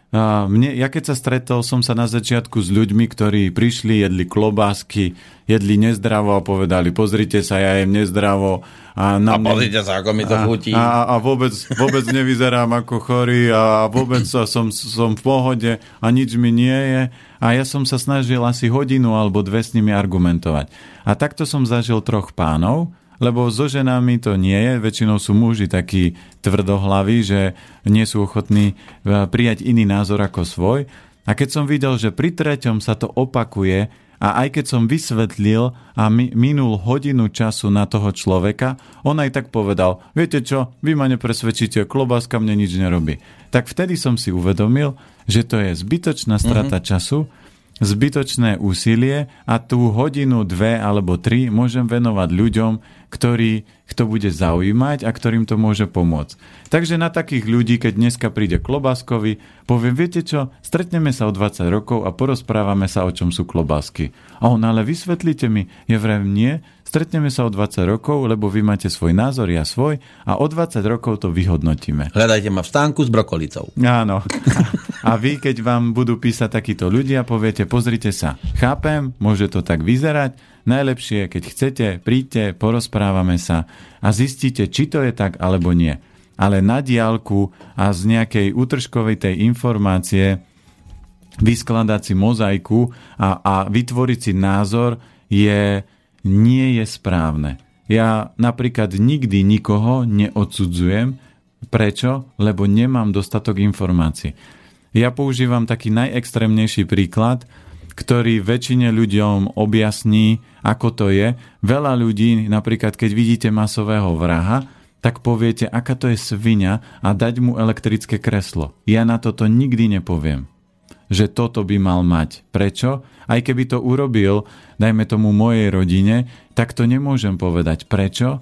Mne, ja keď sa stretol, som sa na začiatku s ľuďmi, ktorí prišli, jedli klobásky, jedli nezdravo a povedali, pozrite sa, ja jem nezdravo. A, na a pozrite sa, ako mi to chutí. A, a vôbec, vôbec nevyzerám ako chorý a vôbec som, som v pohode a nič mi nie je. A ja som sa snažil asi hodinu alebo dve s nimi argumentovať. A takto som zažil troch pánov, lebo so ženami to nie je, väčšinou sú muži takí tvrdohlaví, že nie sú ochotní e, prijať iný názor ako svoj. A keď som videl, že pri treťom sa to opakuje a aj keď som vysvetlil a mi, minul hodinu času na toho človeka, on aj tak povedal, viete čo, vy ma nepresvedčíte, klobáska mne nič nerobí. Tak vtedy som si uvedomil, že to je zbytočná strata mm-hmm. času, zbytočné úsilie a tú hodinu, dve alebo tri môžem venovať ľuďom, ktorý to bude zaujímať a ktorým to môže pomôcť. Takže na takých ľudí, keď dneska príde klobáskovi, poviem, viete čo, stretneme sa o 20 rokov a porozprávame sa, o čom sú klobásky. A on, ale vysvetlite mi, je vrem nie, stretneme sa o 20 rokov, lebo vy máte svoj názor, ja svoj a o 20 rokov to vyhodnotíme. Hľadajte ma v stánku s brokolicou. Áno. A vy, keď vám budú písať takíto ľudia, poviete, pozrite sa, chápem, môže to tak vyzerať, Najlepšie, keď chcete, príďte, porozprávame sa a zistíte, či to je tak alebo nie. Ale na diálku a z nejakej útržkovej tej informácie vyskladať si mozaiku a, a vytvoriť si názor je, nie je správne. Ja napríklad nikdy nikoho neodsudzujem. Prečo? Lebo nemám dostatok informácií. Ja používam taký najextrémnejší príklad, ktorý väčšine ľuďom objasní, ako to je. Veľa ľudí, napríklad keď vidíte masového vraha, tak poviete, aká to je svinia a dať mu elektrické kreslo. Ja na toto nikdy nepoviem, že toto by mal mať. Prečo? Aj keby to urobil, dajme tomu mojej rodine, tak to nemôžem povedať. Prečo?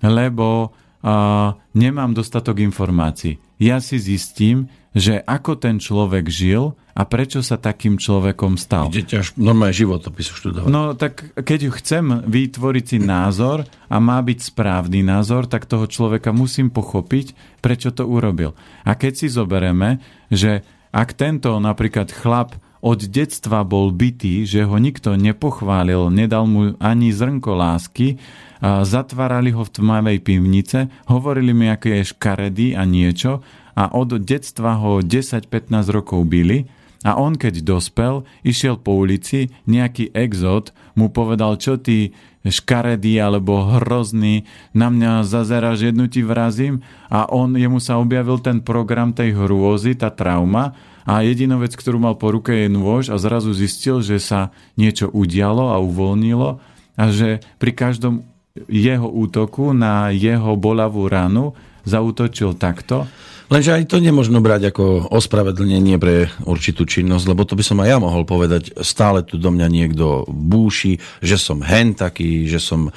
Lebo uh, nemám dostatok informácií. Ja si zistím, že ako ten človek žil a prečo sa takým človekom stal. Idete až normálne životopis študovať. No tak keď chcem vytvoriť si názor a má byť správny názor, tak toho človeka musím pochopiť, prečo to urobil. A keď si zobereme, že ak tento napríklad chlap od detstva bol bytý, že ho nikto nepochválil, nedal mu ani zrnko lásky, zatvárali ho v tmavej pivnice, hovorili mi, aké je škaredý a niečo a od detstva ho 10-15 rokov byli a on keď dospel, išiel po ulici, nejaký exot mu povedal, čo ty škaredý alebo hrozný, na mňa zazeráš, jednu ti vrazím? A on, jemu sa objavil ten program tej hrôzy, tá trauma a jediná vec, ktorú mal po ruke je nôž a zrazu zistil, že sa niečo udialo a uvoľnilo a že pri každom jeho útoku na jeho bolavú ranu zautočil takto Lenže aj to nemôžno brať ako ospravedlnenie pre určitú činnosť, lebo to by som aj ja mohol povedať, stále tu do mňa niekto búši, že som hen taký, že som e,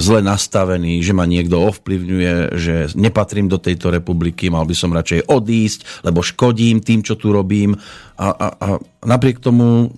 zle nastavený, že ma niekto ovplyvňuje, že nepatrím do tejto republiky, mal by som radšej odísť, lebo škodím tým, čo tu robím. A, a, a napriek tomu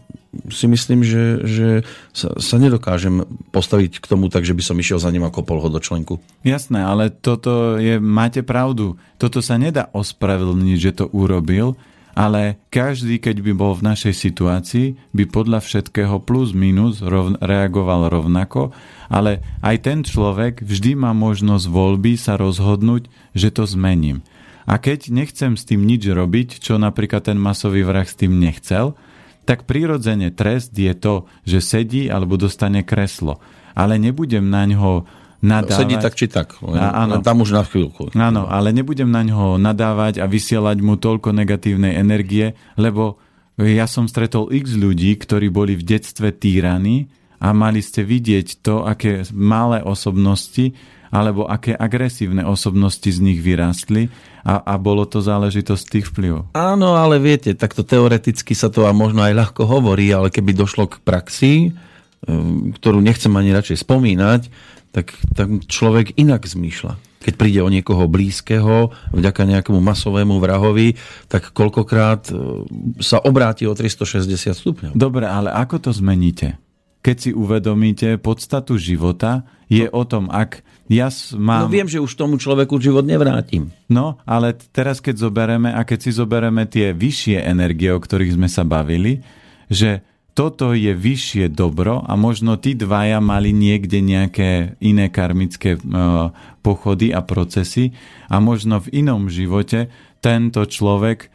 si myslím, že, že sa, sa nedokážem postaviť k tomu tak, že by som išiel za ním ako polho do členku. Jasné, ale toto je, máte pravdu. Toto sa nedá ospravedlniť, že to urobil, ale každý, keď by bol v našej situácii, by podľa všetkého plus minus rov, reagoval rovnako, ale aj ten človek vždy má možnosť voľby sa rozhodnúť, že to zmením. A keď nechcem s tým nič robiť, čo napríklad ten masový vrah s tým nechcel, tak prirodzene trest je to, že sedí alebo dostane kreslo. Ale nebudem na ňo nadávať. Sedí tak či tak, a, áno. tam už na chvíľku. Áno, ale nebudem na ňo nadávať a vysielať mu toľko negatívnej energie, lebo ja som stretol x ľudí, ktorí boli v detstve týraní a mali ste vidieť to, aké malé osobnosti alebo aké agresívne osobnosti z nich vyrástli a, a bolo to záležitosť tých vplyvov. Áno, ale viete, takto teoreticky sa to a možno aj ľahko hovorí, ale keby došlo k praxi, e, ktorú nechcem ani radšej spomínať, tak, tak človek inak zmýšľa. Keď príde o niekoho blízkeho, vďaka nejakému masovému vrahovi, tak koľkokrát e, sa obráti o 360 stupňov. Dobre, ale ako to zmeníte? Keď si uvedomíte podstatu života, je o tom, ak ja mám... No viem, že už tomu človeku život nevrátim. No, ale teraz keď zoberieme a keď si zoberieme tie vyššie energie, o ktorých sme sa bavili, že toto je vyššie dobro a možno tí dvaja mali niekde nejaké iné karmické uh, pochody a procesy a možno v inom živote tento človek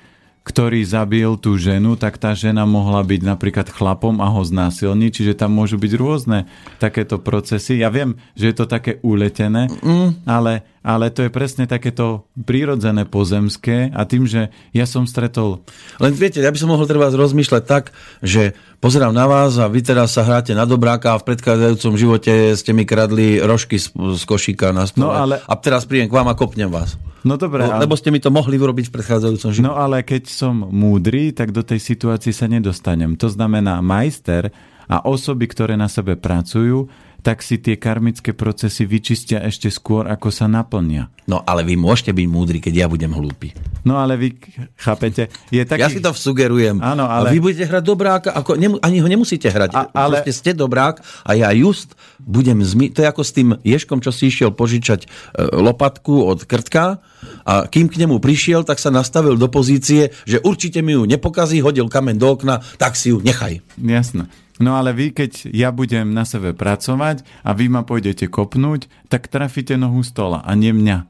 ktorý zabil tú ženu, tak tá žena mohla byť napríklad chlapom a ho znásilniť, čiže tam môžu byť rôzne takéto procesy. Ja viem, že je to také uletené, mm. ale, ale to je presne takéto prírodzené pozemské a tým, že ja som stretol... Len viete, ja by som mohol treba rozmýšľať tak, že pozerám na vás a vy teraz sa hráte na dobráka a v predchádzajúcom živote ste mi kradli rožky z, z košíka na stole. No, ale... A teraz prídem k vám a kopnem vás. No dobre. No, ale... Lebo ste mi to mohli urobiť v predchádzajúcom živote. No ale keď som múdry, tak do tej situácii sa nedostanem. To znamená, majster a osoby, ktoré na sebe pracujú, tak si tie karmické procesy vyčistia ešte skôr, ako sa naplnia. No ale vy môžete byť múdri, keď ja budem hlúpy. No ale vy, chápete, je taký... Ja si to sugerujem. Áno, ale... A vy budete hrať dobráka, ako, nemu, ani ho nemusíte hrať. A, ale... Proste ste dobrák a ja just budem zmi... To je ako s tým ješkom, čo si išiel požičať e, lopatku od krtka a kým k nemu prišiel, tak sa nastavil do pozície, že určite mi ju nepokazí, hodil kamen do okna, tak si ju nechaj. Jasné. No ale vy, keď ja budem na sebe pracovať a vy ma pôjdete kopnúť, tak trafíte nohu stola a nie mňa.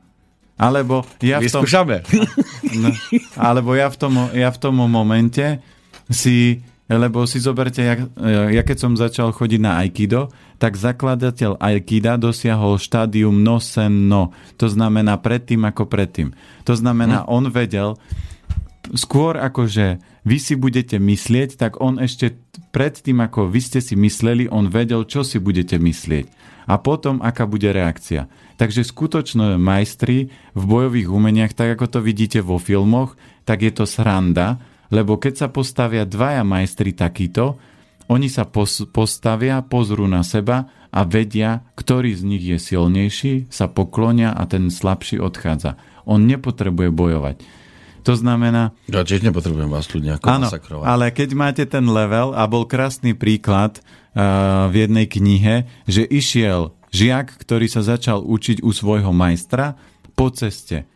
Alebo ja v tom... <laughs> No, alebo ja v, tom, ja v tom momente si... Lebo si zoberte, ja, ja keď som začal chodiť na Aikido, tak zakladateľ Aikida dosiahol štádium no sen no. To znamená predtým ako predtým. To znamená, hm. on vedel, skôr ako že vy si budete myslieť, tak on ešte predtým, ako vy ste si mysleli, on vedel, čo si budete myslieť. A potom, aká bude reakcia. Takže skutočné majstri v bojových umeniach, tak ako to vidíte vo filmoch, tak je to sranda, lebo keď sa postavia dvaja majstri takýto, oni sa pos- postavia, pozrú na seba a vedia, ktorý z nich je silnejší, sa poklonia a ten slabší odchádza. On nepotrebuje bojovať. To znamená... Ja tiež nepotrebujem vás tu nejako áno, masakrovať. ale keď máte ten level, a bol krásny príklad uh, v jednej knihe, že išiel žiak, ktorý sa začal učiť u svojho majstra po ceste.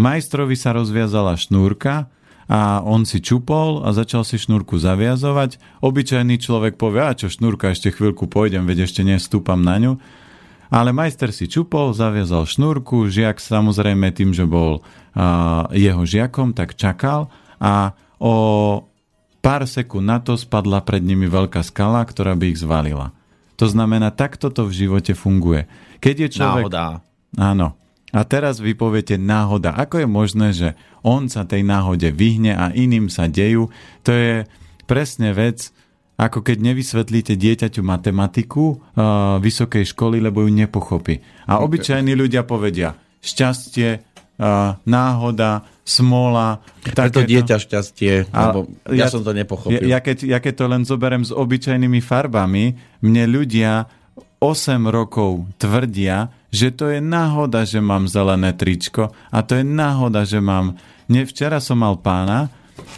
Majstrovi sa rozviazala šnúrka a on si čupol a začal si šnúrku zaviazovať. Obyčajný človek povie, a čo šnúrka, ešte chvíľku pôjdem, veď ešte nestúpam na ňu. Ale majster si čupol, zaviazal šnúrku, žiak samozrejme tým, že bol jeho žiakom, tak čakal a o pár sekúnd na to spadla pred nimi veľká skala, ktorá by ich zvalila. To znamená, takto to v živote funguje. Keď je človek... Náhoda. Áno. A teraz vy poviete náhoda. Ako je možné, že on sa tej náhode vyhne a iným sa dejú? To je presne vec, ako keď nevysvetlíte dieťaťu matematiku uh, vysokej školy, lebo ju nepochopí. A obyčajní ľudia povedia, šťastie, náhoda, smola. Preto dieťa šťastie, lebo ja, ja som to nepochopil. Ja, ja, keď, ja keď to len zoberiem s obyčajnými farbami, mne ľudia 8 rokov tvrdia, že to je náhoda, že mám zelené tričko a to je náhoda, že mám... Ne, včera som mal pána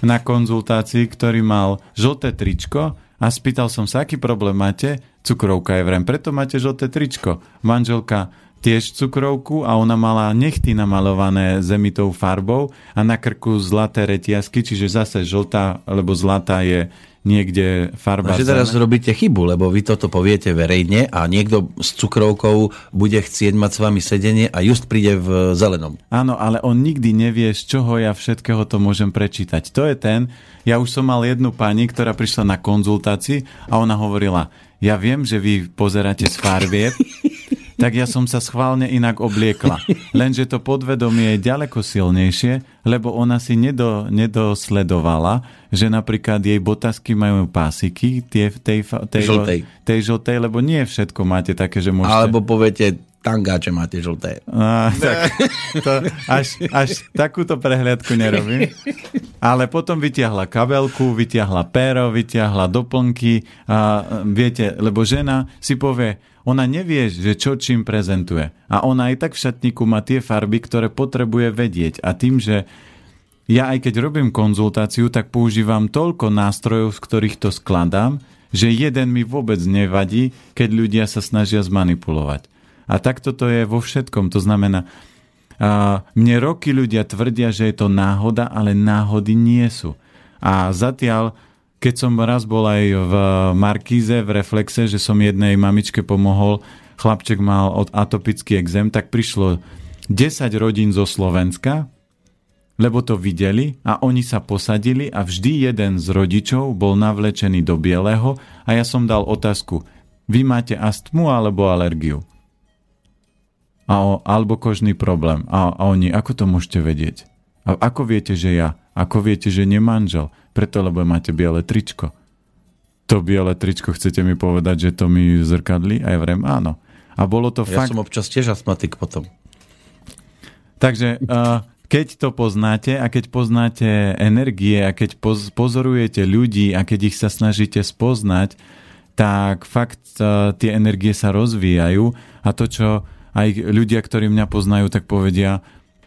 na konzultácii, ktorý mal žlté tričko a spýtal som sa, aký problém máte? Cukrovka je vrem, preto máte žlté tričko. Manželka tiež cukrovku a ona mala nechty namalované zemitou farbou a na krku zlaté reťazky, čiže zase žltá, lebo zlatá je niekde farba. Takže teraz robíte chybu, lebo vy toto poviete verejne a niekto s cukrovkou bude chcieť mať s vami sedenie a just príde v zelenom. Áno, ale on nikdy nevie, z čoho ja všetkého to môžem prečítať. To je ten, ja už som mal jednu pani, ktorá prišla na konzultácii a ona hovorila, ja viem, že vy pozeráte z farbieb, <laughs> tak ja som sa schválne inak obliekla. Lenže to podvedomie je ďaleko silnejšie, lebo ona si nedo, nedosledovala, že napríklad jej botasky majú pásiky, tie tej, tej, tej, žltej. tej žltej, lebo nie všetko máte také, že môžete... Alebo poviete, tangáče máte žlté. A, tak, to, až, až takúto prehliadku nerobím. Ale potom vytiahla kabelku, vytiahla péro, vytiahla doplnky. A, viete, lebo žena si povie, ona nevie, že čo čím prezentuje. A ona aj tak v šatníku má tie farby, ktoré potrebuje vedieť. A tým, že ja aj keď robím konzultáciu, tak používam toľko nástrojov, z ktorých to skladám, že jeden mi vôbec nevadí, keď ľudia sa snažia zmanipulovať. A takto to je vo všetkom. To znamená, a mne roky ľudia tvrdia, že je to náhoda, ale náhody nie sú. A zatiaľ, keď som raz bol aj v Markíze, v Reflexe, že som jednej mamičke pomohol, chlapček mal od atopický exém, tak prišlo 10 rodín zo Slovenska, lebo to videli a oni sa posadili a vždy jeden z rodičov bol navlečený do bieleho a ja som dal otázku, vy máte astmu alebo alergiu? A alebo kožný problém. A, a oni, ako to môžete vedieť? A ako viete, že ja? Ako viete, že nemanžel? Preto, lebo máte biele tričko. To biele tričko chcete mi povedať, že to mi zrkadli? A ja vrem, áno. A bolo to ja fakt... som občas tiež astmatik potom. Takže uh, keď to poznáte a keď poznáte energie a keď pozorujete ľudí a keď ich sa snažíte spoznať, tak fakt uh, tie energie sa rozvíjajú a to, čo aj ľudia, ktorí mňa poznajú, tak povedia,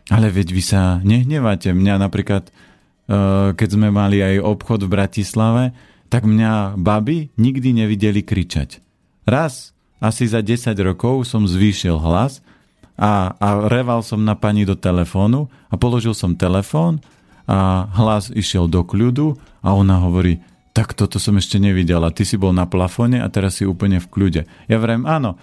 ale veď vy sa nehnevate. Mňa napríklad, uh, keď sme mali aj obchod v Bratislave, tak mňa baby nikdy nevideli kričať. Raz, asi za 10 rokov som zvýšil hlas a, a reval som na pani do telefónu a položil som telefón a hlas išiel do kľudu a ona hovorí, tak toto som ešte nevidela, ty si bol na plafone a teraz si úplne v kľude. Ja vrem, áno,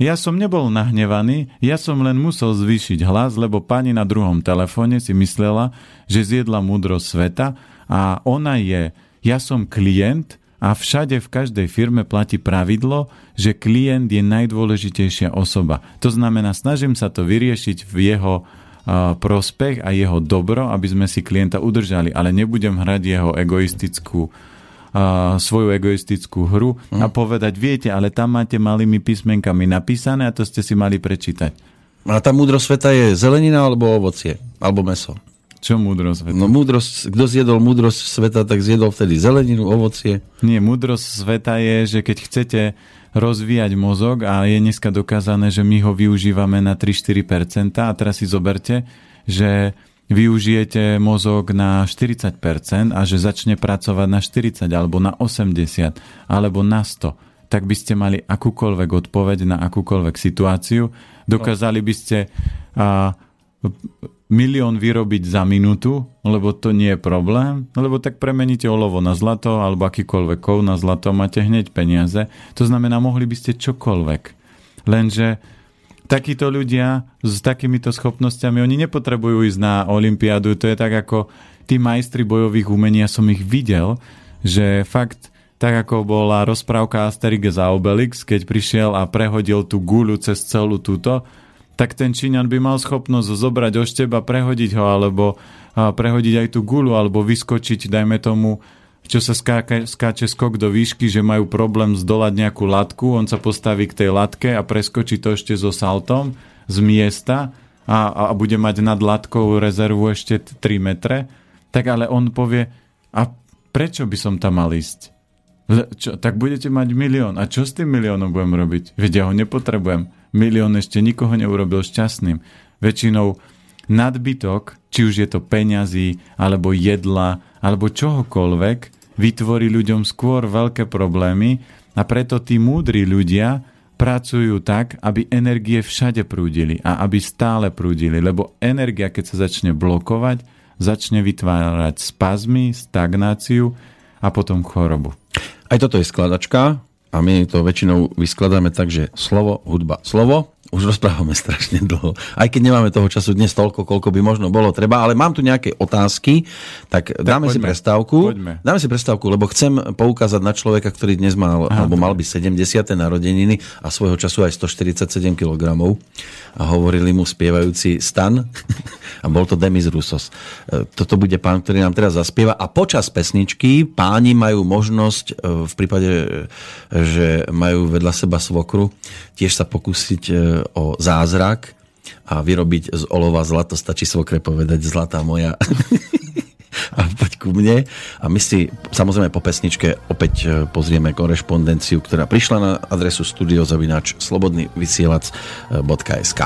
ja som nebol nahnevaný, ja som len musel zvýšiť hlas, lebo pani na druhom telefóne si myslela, že zjedla múdrosť sveta a ona je, ja som klient a všade v každej firme platí pravidlo, že klient je najdôležitejšia osoba. To znamená, snažím sa to vyriešiť v jeho prospech a jeho dobro, aby sme si klienta udržali, ale nebudem hrať jeho egoistickú svoju egoistickú hru a mhm. povedať, viete, ale tam máte malými písmenkami napísané a to ste si mali prečítať. A tá múdrosť sveta je zelenina alebo ovocie? Alebo meso? Čo múdrosť sveta? No múdrosť, kto zjedol múdrosť sveta, tak zjedol vtedy zeleninu, ovocie. Nie, múdrosť sveta je, že keď chcete rozvíjať mozog a je dneska dokázané, že my ho využívame na 3-4% a teraz si zoberte, že využijete mozog na 40% a že začne pracovať na 40 alebo na 80 alebo na 100, tak by ste mali akúkoľvek odpoveď na akúkoľvek situáciu. Dokázali by ste a, milión vyrobiť za minútu, lebo to nie je problém, lebo tak premeníte olovo na zlato alebo akýkoľvek kov na zlato, máte hneď peniaze. To znamená, mohli by ste čokoľvek. Lenže takíto ľudia s takýmito schopnosťami, oni nepotrebujú ísť na olympiádu, to je tak ako tí majstri bojových umení, ja som ich videl, že fakt tak ako bola rozprávka Asterix a Obelix, keď prišiel a prehodil tú guľu cez celú túto, tak ten Číňan by mal schopnosť zobrať ošteb a prehodiť ho, alebo prehodiť aj tú gulu, alebo vyskočiť, dajme tomu, čo sa skáka, skáče skok do výšky, že majú problém zdolať nejakú latku, on sa postaví k tej latke a preskočí to ešte so saltom z miesta a, a bude mať nad latkou rezervu ešte 3 metre, tak ale on povie, a prečo by som tam mal ísť? Čo, tak budete mať milión. A čo s tým miliónom budem robiť? Veď ja ho nepotrebujem milión ešte nikoho neurobil šťastným. Väčšinou nadbytok, či už je to peňazí, alebo jedla, alebo čohokoľvek, vytvorí ľuďom skôr veľké problémy a preto tí múdri ľudia pracujú tak, aby energie všade prúdili a aby stále prúdili, lebo energia, keď sa začne blokovať, začne vytvárať spazmy, stagnáciu a potom chorobu. Aj toto je skladačka, a my to väčšinou vyskladáme tak, že slovo, hudba, slovo. Už rozprávame strašne dlho. Aj keď nemáme toho času dnes toľko, koľko by možno bolo treba, ale mám tu nejaké otázky, tak, tak dáme poďme, si prestávku. Poďme. Dáme si prestávku, lebo chcem poukázať na človeka, ktorý dnes mal, Aha, alebo mal by 70. narodeniny a svojho času aj 147 kg. A hovorili mu spievajúci Stan <laughs> a bol to Demis Rusos. E, toto bude pán, ktorý nám teraz zaspieva a počas pesničky páni majú možnosť e, v prípade, e, že majú vedľa seba svokru, tiež sa pokúsiť o zázrak a vyrobiť z olova zlato, stačí svokre povedať zlatá moja. <laughs> a poď ku mne. A my si samozrejme po pesničke opäť e, pozrieme korešpondenciu, ktorá prišla na adresu studiozavinač slobodnyvysielac.sk.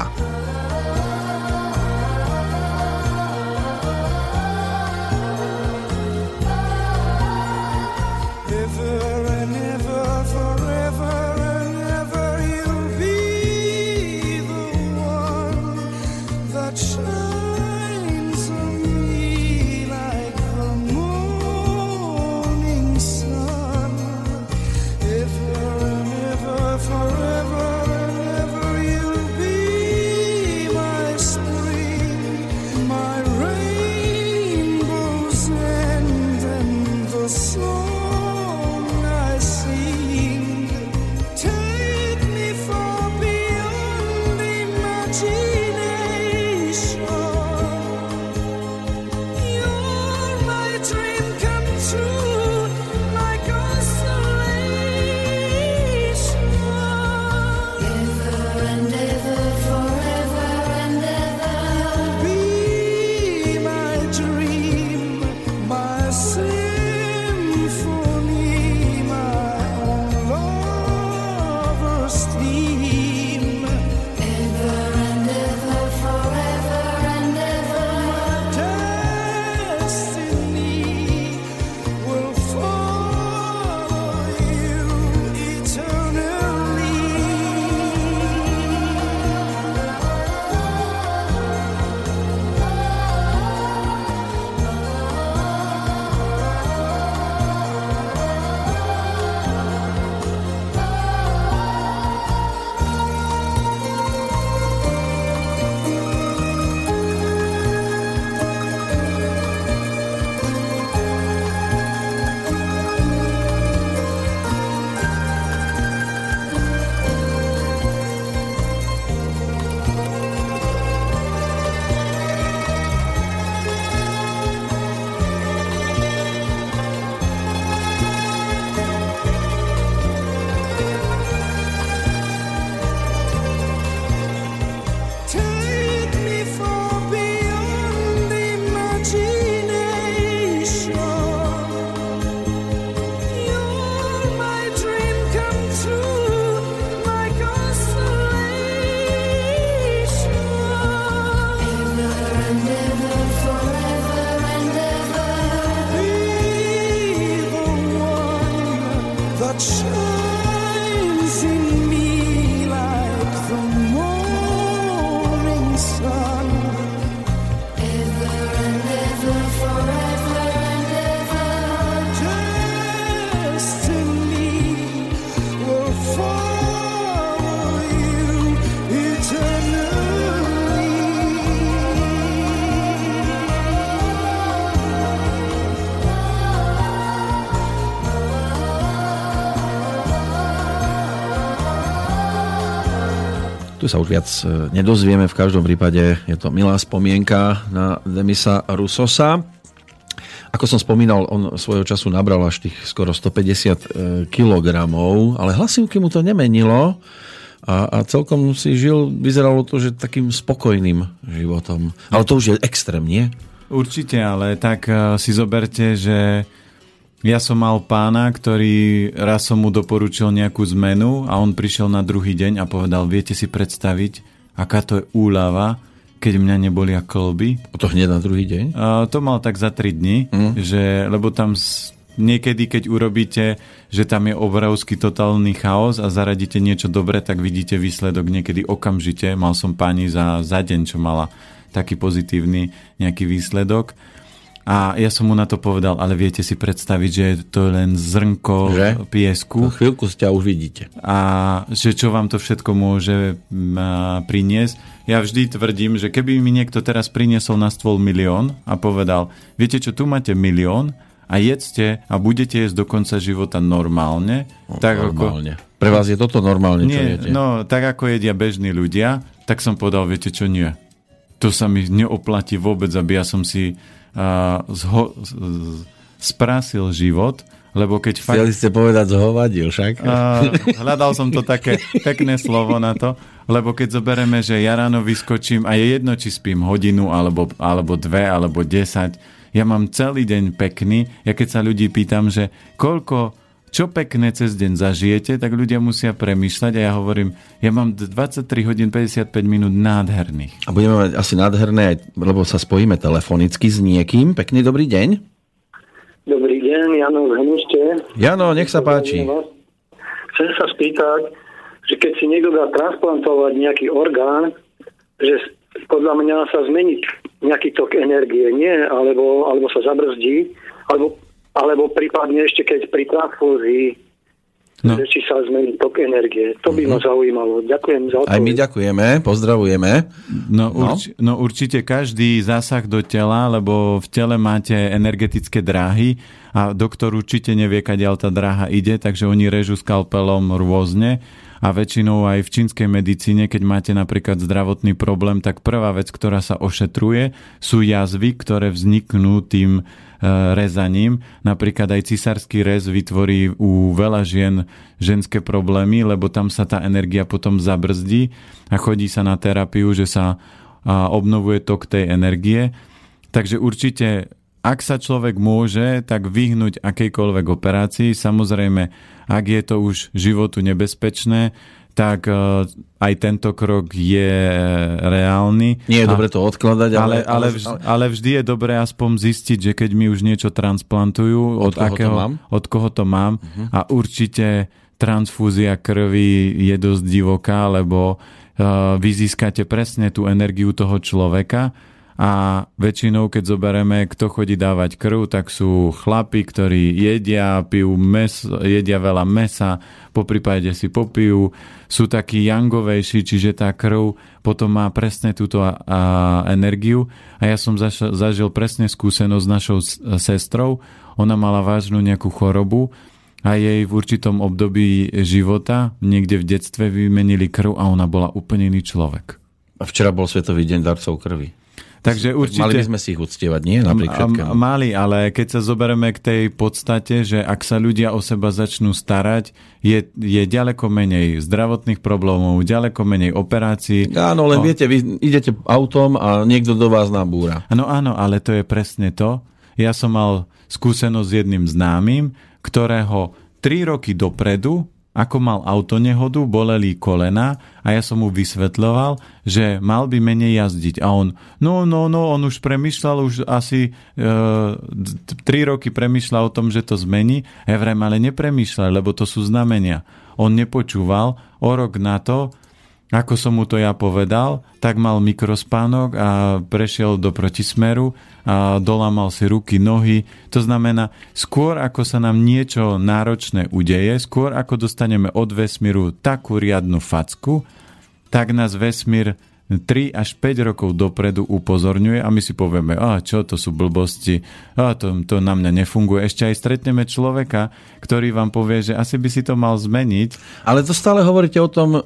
Tu sa už viac e, nedozvieme, v každom prípade je to milá spomienka na Demisa Rusosa. Ako som spomínal, on svojho času nabral až tých skoro 150 e, kg, ale hlasivky mu to nemenilo a, a celkom si žil, vyzeralo to, že takým spokojným životom. Ale to už je extrém, nie? Určite, ale tak e, si zoberte, že ja som mal pána, ktorý raz som mu doporučil nejakú zmenu a on prišiel na druhý deň a povedal, viete si predstaviť, aká to je úľava, keď mňa nebolia klby. A to hneď na druhý deň? Uh, to mal tak za 3 dní, mm. že, lebo tam niekedy, keď urobíte, že tam je obrovský totálny chaos a zaradíte niečo dobré, tak vidíte výsledok niekedy okamžite. Mal som pani za, za deň, čo mala taký pozitívny nejaký výsledok. A ja som mu na to povedal, ale viete si predstaviť, že to je len zrnko že? piesku. Po chvíľku ste už vidíte. A že čo vám to všetko môže priniesť. Ja vždy tvrdím, že keby mi niekto teraz priniesol na stôl milión a povedal, viete čo, tu máte milión a jedzte a budete jesť do konca života normálne. No, tak normálne. Ako... Pre vás je toto normálne, čo nie, jete? No, tak ako jedia bežní ľudia, tak som povedal, viete čo, nie. To sa mi neoplatí vôbec, aby ja som si zho, sprasil život, lebo keď fakt... Chceli ste povedať zhovadil však? Uh, hľadal som to také pekné slovo na to, lebo keď zoberieme, že ja ráno vyskočím a je jedno, či spím hodinu, alebo, alebo dve, alebo desať, ja mám celý deň pekný. Ja keď sa ľudí pýtam, že koľko čo pekné cez deň zažijete, tak ľudia musia premýšľať a ja hovorím, ja mám 23 hodín 55 minút nádherných. A budeme mať asi nádherné, lebo sa spojíme telefonicky s niekým. Pekný dobrý deň. Dobrý deň, Jano z Henište. Jano, nech sa páči. Chcem sa spýtať, že keď si niekto dá transplantovať nejaký orgán, že podľa mňa sa zmení nejaký tok energie, nie? Alebo, alebo sa zabrzdí, alebo alebo prípadne ešte keď pri transfúzii No. či sa zmení tok energie. To by uh-huh. ma mhm. zaujímalo. Ďakujem za odpoveď. Aj my ďakujeme, pozdravujeme. No, no. Urč, no určite každý zásah do tela, lebo v tele máte energetické dráhy a doktor určite nevie, kadiaľ tá dráha ide, takže oni režú skalpelom rôzne a väčšinou aj v čínskej medicíne, keď máte napríklad zdravotný problém, tak prvá vec, ktorá sa ošetruje, sú jazvy, ktoré vzniknú tým E, rezaním. Napríklad aj cisársky rez vytvorí u veľa žien ženské problémy, lebo tam sa tá energia potom zabrzdí a chodí sa na terapiu, že sa obnovuje tok tej energie. Takže určite, ak sa človek môže, tak vyhnúť akejkoľvek operácii. Samozrejme, ak je to už životu nebezpečné, tak e, aj tento krok je reálny. Nie je dobre to odkladať, ale, ale, ale, vždy, ale vždy je dobré aspoň zistiť, že keď mi už niečo transplantujú, od, od, koho, akého, to mám? od koho to mám uh-huh. a určite transfúzia krvi je dosť divoká, lebo uh, vy získate presne tú energiu toho človeka a väčšinou, keď zoberieme, kto chodí dávať krv, tak sú chlapi, ktorí jedia, pijú mes, jedia veľa mesa, po prípade si popijú, sú takí jangovejší, čiže tá krv potom má presne túto a, a, energiu. A ja som zaš, zažil presne skúsenosť s našou sestrou. Ona mala vážnu nejakú chorobu a jej v určitom období života, niekde v detstve, vymenili krv a ona bola úplne iný človek. A včera bol Svetový deň darcov krvi. Takže určite... Mali by sme si ich uctievať, nie? Napriek všetkému. Mali, ale keď sa zoberieme k tej podstate, že ak sa ľudia o seba začnú starať, je, je ďaleko menej zdravotných problémov, ďaleko menej operácií. Áno, len o... viete, vy idete autom a niekto do vás nabúra. Áno, áno, ale to je presne to. Ja som mal skúsenosť s jedným známym, ktorého tri roky dopredu ako mal auto nehodu, boleli kolena a ja som mu vysvetľoval, že mal by menej jazdiť. A on, no, no, no, on už premyšľal, už asi e, tri roky premyšľal o tom, že to zmení. Ja vrem, ale nepremýšľal, lebo to sú znamenia. On nepočúval, o rok na to ako som mu to ja povedal, tak mal mikrospánok a prešiel do protismeru a dolámal si ruky, nohy. To znamená, skôr ako sa nám niečo náročné udeje, skôr ako dostaneme od vesmíru takú riadnu facku, tak nás vesmír 3 až 5 rokov dopredu upozorňuje a my si povieme, a čo to sú blbosti, a to, to na mňa nefunguje. Ešte aj stretneme človeka, ktorý vám povie, že asi by si to mal zmeniť. Ale to stále hovoríte o tom,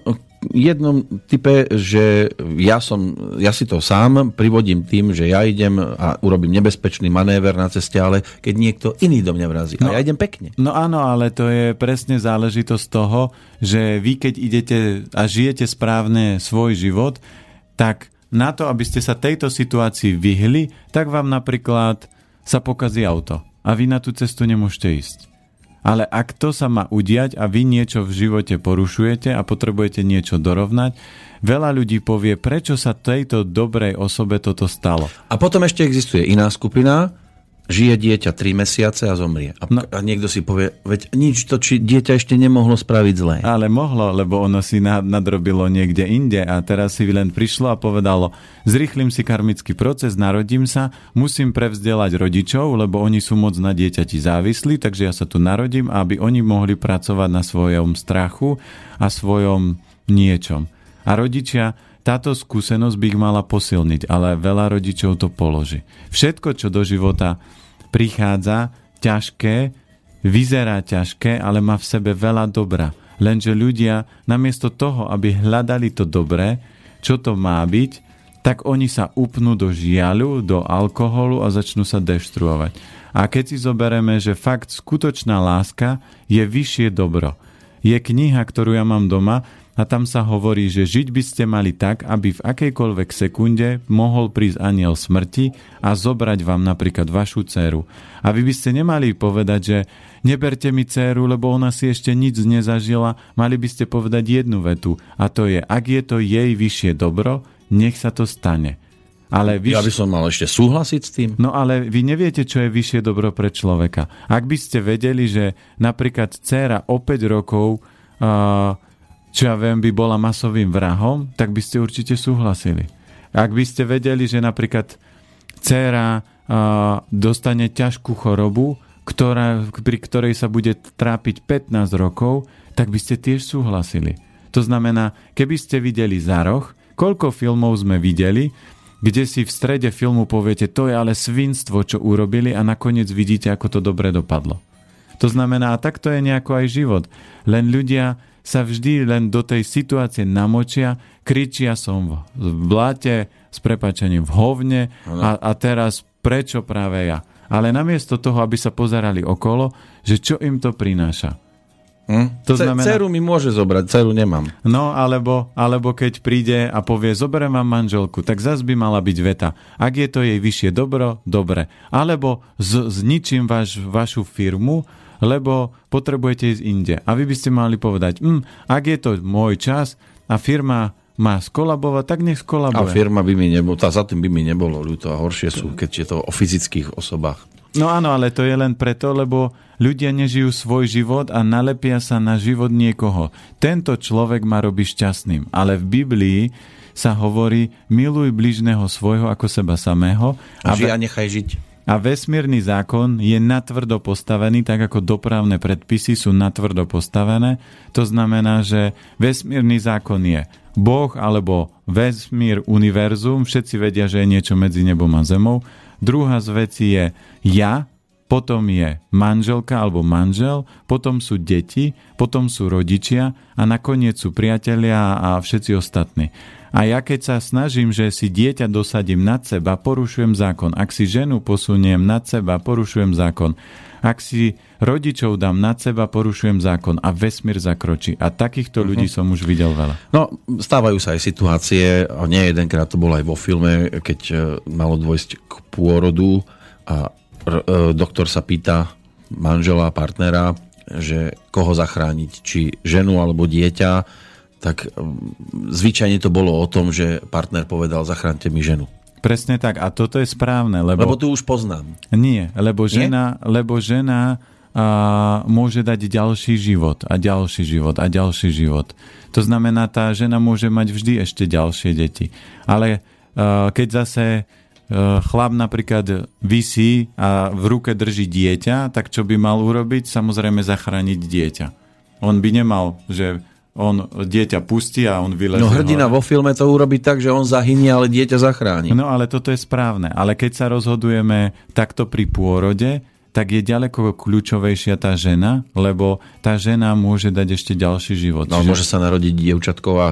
jednom type, že ja, som, ja si to sám privodím tým, že ja idem a urobím nebezpečný manéver na ceste, ale keď niekto iný do mňa vrazí. No, a ja idem pekne. No áno, ale to je presne záležitosť toho, že vy keď idete a žijete správne svoj život, tak na to, aby ste sa tejto situácii vyhli, tak vám napríklad sa pokazí auto a vy na tú cestu nemôžete ísť. Ale ak to sa má udiať a vy niečo v živote porušujete a potrebujete niečo dorovnať, veľa ľudí povie, prečo sa tejto dobrej osobe toto stalo. A potom ešte existuje iná skupina, žije dieťa 3 mesiace a zomrie. A, no, a niekto si povie, veď nič to, či dieťa ešte nemohlo spraviť zlé. Ale mohlo, lebo ono si nadrobilo niekde inde a teraz si len prišlo a povedalo, zrýchlim si karmický proces, narodím sa, musím prevzdelať rodičov, lebo oni sú moc na dieťati závislí, takže ja sa tu narodím, aby oni mohli pracovať na svojom strachu a svojom niečom. A rodičia táto skúsenosť by ich mala posilniť, ale veľa rodičov to položí. Všetko, čo do života prichádza ťažké, vyzerá ťažké, ale má v sebe veľa dobra. Lenže ľudia namiesto toho, aby hľadali to dobré, čo to má byť, tak oni sa upnú do žiaľu, do alkoholu a začnú sa deštruovať. A keď si zobereme, že fakt skutočná láska je vyššie dobro. Je kniha, ktorú ja mám doma a tam sa hovorí, že žiť by ste mali tak, aby v akejkoľvek sekunde mohol prísť aniel smrti a zobrať vám napríklad vašu dceru. A vy by ste nemali povedať, že neberte mi dceru, lebo ona si ešte nič nezažila, mali by ste povedať jednu vetu a to je, ak je to jej vyššie dobro, nech sa to stane. Ale vyš... Ja by som mal ešte súhlasiť s tým. No ale vy neviete, čo je vyššie dobro pre človeka. Ak by ste vedeli, že napríklad dcéra o 5 rokov, uh, čo ja viem, by bola masovým vrahom, tak by ste určite súhlasili. Ak by ste vedeli, že napríklad dcéra uh, dostane ťažkú chorobu, ktorá, pri ktorej sa bude trápiť 15 rokov, tak by ste tiež súhlasili. To znamená, keby ste videli za roh, Koľko filmov sme videli, kde si v strede filmu poviete, to je ale svinstvo, čo urobili a nakoniec vidíte, ako to dobre dopadlo. To znamená, a takto je nejako aj život. Len ľudia sa vždy len do tej situácie namočia, kričia som v bláte, s prepačením v hovne a, a teraz prečo práve ja? Ale namiesto toho, aby sa pozerali okolo, že čo im to prináša. Hm? To znamená... Ceru mi môže zobrať, ceru nemám. No, alebo, alebo keď príde a povie, zoberiem vám manželku, tak zase by mala byť veta. Ak je to jej vyššie dobro, dobre. Alebo z, zničím vaš, vašu firmu, lebo potrebujete ísť inde. A vy by ste mali povedať, hm, ak je to môj čas a firma má skolabovať, tak nech skolabuje. A firma by mi nebolo, tá za tým by mi nebolo ľúto a horšie sú, keď je to o fyzických osobách. No áno, ale to je len preto, lebo ľudia nežijú svoj život a nalepia sa na život niekoho. Tento človek ma robí šťastným. Ale v Biblii sa hovorí miluj bližného svojho ako seba samého. A, a, a nechaj žiť. A vesmírny zákon je natvrdo postavený, tak ako dopravné predpisy sú natvrdo postavené. To znamená, že vesmírny zákon je Boh alebo vesmír, univerzum, všetci vedia, že je niečo medzi nebom a zemou druhá z vecí je ja, potom je manželka alebo manžel, potom sú deti, potom sú rodičia a nakoniec sú priatelia a všetci ostatní. A ja keď sa snažím, že si dieťa dosadím nad seba, porušujem zákon. Ak si ženu posuniem nad seba, porušujem zákon. Ak si rodičov dám nad seba, porušujem zákon a vesmír zakročí. A takýchto uh-huh. ľudí som už videl veľa. No, stávajú sa aj situácie, a nie jedenkrát to bolo aj vo filme, keď e, malo dôjsť k pôrodu a r- e, doktor sa pýta manžela, partnera, že koho zachrániť, či ženu alebo dieťa, tak zvyčajne to bolo o tom, že partner povedal, zachránte mi ženu. Presne tak. A toto je správne. Lebo, lebo tu už poznám. Nie, lebo žena, Nie? Lebo žena a, môže dať ďalší život a ďalší život a ďalší život. To znamená, tá žena môže mať vždy ešte ďalšie deti. Ale a, keď zase chlap napríklad vysí a v ruke drží dieťa, tak čo by mal urobiť? Samozrejme zachrániť dieťa. On by nemal, že on dieťa pustí a on vylezie. No hrdina hore. vo filme to urobí tak, že on zahynie, ale dieťa zachráni. No ale toto je správne. Ale keď sa rozhodujeme takto pri pôrode, tak je ďaleko kľúčovejšia tá žena, lebo tá žena môže dať ešte ďalší život. No, Čiže... môže sa narodiť dievčatko a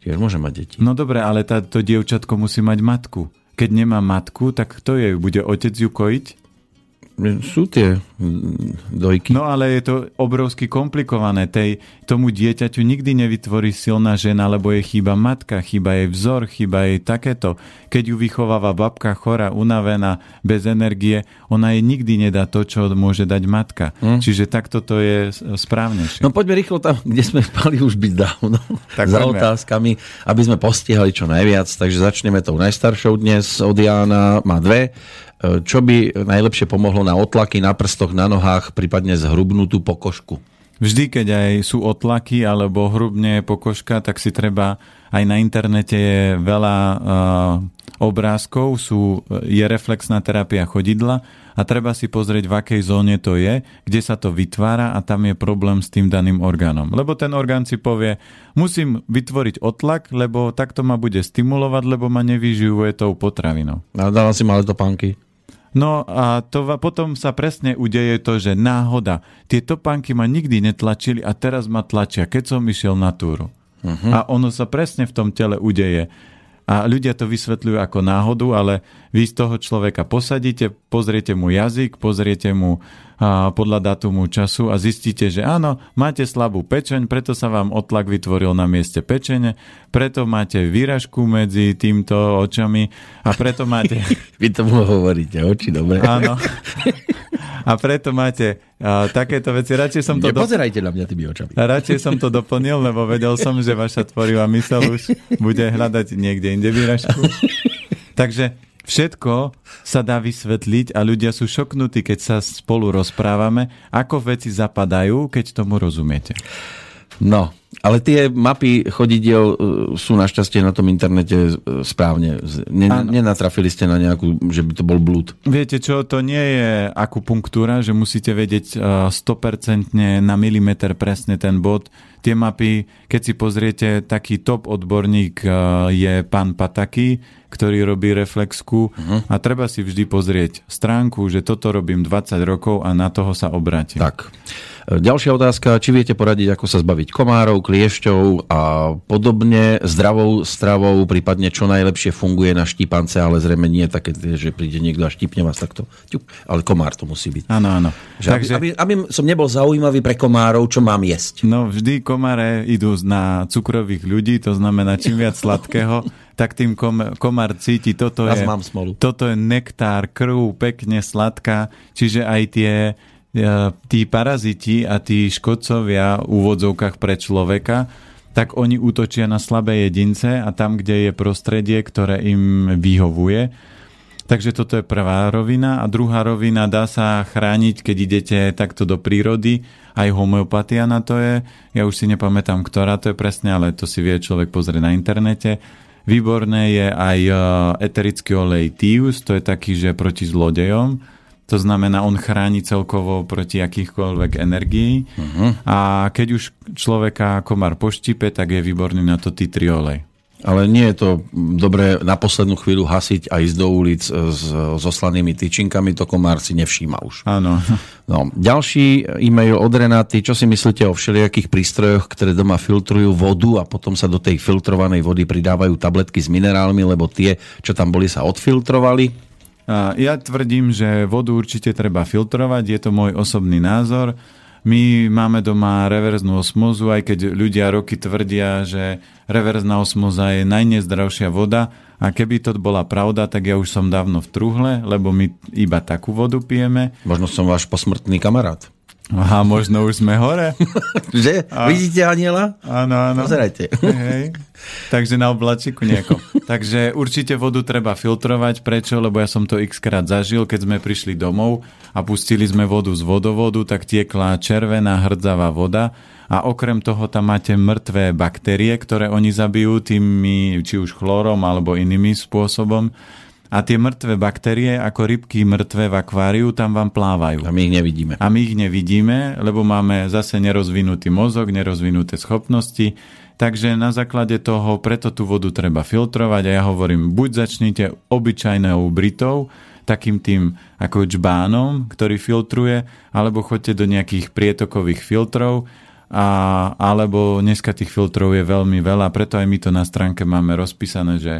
tiež môže mať deti. No dobre, ale tá, to dievčatko musí mať matku. Keď nemá matku, tak kto je? Bude otec ju kojiť? Sú tie dojky. No ale je to obrovsky komplikované. Tej, tomu dieťaťu nikdy nevytvorí silná žena, lebo je chýba matka, chýba jej vzor, chýba jej takéto. Keď ju vychováva babka chora, unavená, bez energie, ona jej nikdy nedá to, čo môže dať matka. Hm? Čiže takto to je správnejšie. No poďme rýchlo tam, kde sme spali už byť dávno. <laughs> Tak za otázkami, aby sme postihali čo najviac. Takže začneme tou najstaršou dnes od Jána. Má dve. Čo by najlepšie pomohlo na otlaky na prstoch, na nohách, prípadne zhrubnutú pokožku? Vždy, keď aj sú otlaky alebo hrubne pokožka, tak si treba, aj na internete je veľa uh, obrázkov, sú, je reflexná terapia chodidla a treba si pozrieť, v akej zóne to je, kde sa to vytvára a tam je problém s tým daným orgánom. Lebo ten orgán si povie, musím vytvoriť otlak, lebo takto ma bude stimulovať, lebo ma nevyživuje tou potravinou. A dávam si malé topánky. No a to potom sa presne udeje to, že náhoda. Tie topánky ma nikdy netlačili a teraz ma tlačia, keď som išiel na túru. Uh-huh. A ono sa presne v tom tele udeje. A ľudia to vysvetľujú ako náhodu, ale vy z toho človeka posadíte, pozriete mu jazyk, pozriete mu a, podľa datumu času a zistíte, že áno, máte slabú pečeň, preto sa vám otlak vytvoril na mieste pečene, preto máte výražku medzi týmto očami a preto máte... <laughs> Vy tomu hovoríte, oči, dobre. Áno. <laughs> A preto máte a, takéto veci. Radšej som to... Nepozerajte do... na mňa tými očami. Radšej som to doplnil, lebo vedel som, že vaša tvorivá mysel už bude hľadať niekde inde výražku. Takže všetko sa dá vysvetliť a ľudia sú šoknutí, keď sa spolu rozprávame, ako veci zapadajú, keď tomu rozumiete. No, ale tie mapy chodidiel e, sú našťastie na tom internete e, správne. Nenatrafili ste na nejakú, že by to bol blúd. Viete čo, to nie je akupunktúra, že musíte vedieť 100% e, na milimeter presne ten bod. Tie mapy, keď si pozriete, taký top odborník je pán Pataky, ktorý robí reflexku uh-huh. a treba si vždy pozrieť stránku, že toto robím 20 rokov a na toho sa obrátim. Tak. Ďalšia otázka, či viete poradiť, ako sa zbaviť komárov, kliešťov a podobne, zdravou stravou, prípadne čo najlepšie funguje na štípance, ale zrejme nie také, že príde niekto a štípne vás takto. Ale komár to musí byť. Áno, áno. Takže... Aby, aby som nebol zaujímavý pre komárov, čo mám jesť. No vždy komáre idú na cukrových ľudí, to znamená čím viac <laughs> sladkého, tak tým kom, komár cíti, toto je, mám smolu. toto je nektár, krv, pekne sladká, čiže aj tie tí paraziti a tí škodcovia v úvodzovkách pre človeka, tak oni útočia na slabé jedince a tam, kde je prostredie, ktoré im vyhovuje. Takže toto je prvá rovina. A druhá rovina dá sa chrániť, keď idete takto do prírody. Aj homeopatia na to je. Ja už si nepamätám, ktorá to je presne, ale to si vie človek pozrieť na internete. Výborné je aj e, eterický olej Tius, to je taký, že proti zlodejom to znamená, on chráni celkovo proti akýchkoľvek energií. Uh-huh. A keď už človeka komár poštípe, tak je výborný na to titriolej. Ale nie je to dobré na poslednú chvíľu hasiť a ísť do ulic s, so slanými tyčinkami, to komár si nevšíma už. Áno. <laughs> No, ďalší e-mail od Renaty. Čo si myslíte o všelijakých prístrojoch, ktoré doma filtrujú vodu a potom sa do tej filtrovanej vody pridávajú tabletky s minerálmi, lebo tie, čo tam boli, sa odfiltrovali? Ja tvrdím, že vodu určite treba filtrovať, je to môj osobný názor. My máme doma reverznú osmozu, aj keď ľudia roky tvrdia, že reverzná osmoza je najnezdravšia voda a keby to bola pravda, tak ja už som dávno v truhle, lebo my iba takú vodu pijeme. Možno som váš posmrtný kamarát. Aha, možno už sme hore. <laughs> že? A... Vidíte aniela? Áno, áno. Pozerajte. Hej. Takže na oblačiku nieko. Takže určite vodu treba filtrovať. Prečo? Lebo ja som to x krát zažil, keď sme prišli domov a pustili sme vodu z vodovodu, tak tiekla červená hrdzavá voda a okrem toho tam máte mŕtvé baktérie, ktoré oni zabijú tými, či už chlorom alebo inými spôsobom a tie mŕtve baktérie, ako rybky mŕtve v akváriu, tam vám plávajú. A my ich nevidíme. A my ich nevidíme, lebo máme zase nerozvinutý mozog, nerozvinuté schopnosti, takže na základe toho preto tú vodu treba filtrovať a ja hovorím, buď začnite obyčajnou britou, takým tým ako čbánom, ktorý filtruje, alebo choďte do nejakých prietokových filtrov, a, alebo dneska tých filtrov je veľmi veľa, preto aj my to na stránke máme rozpísané, že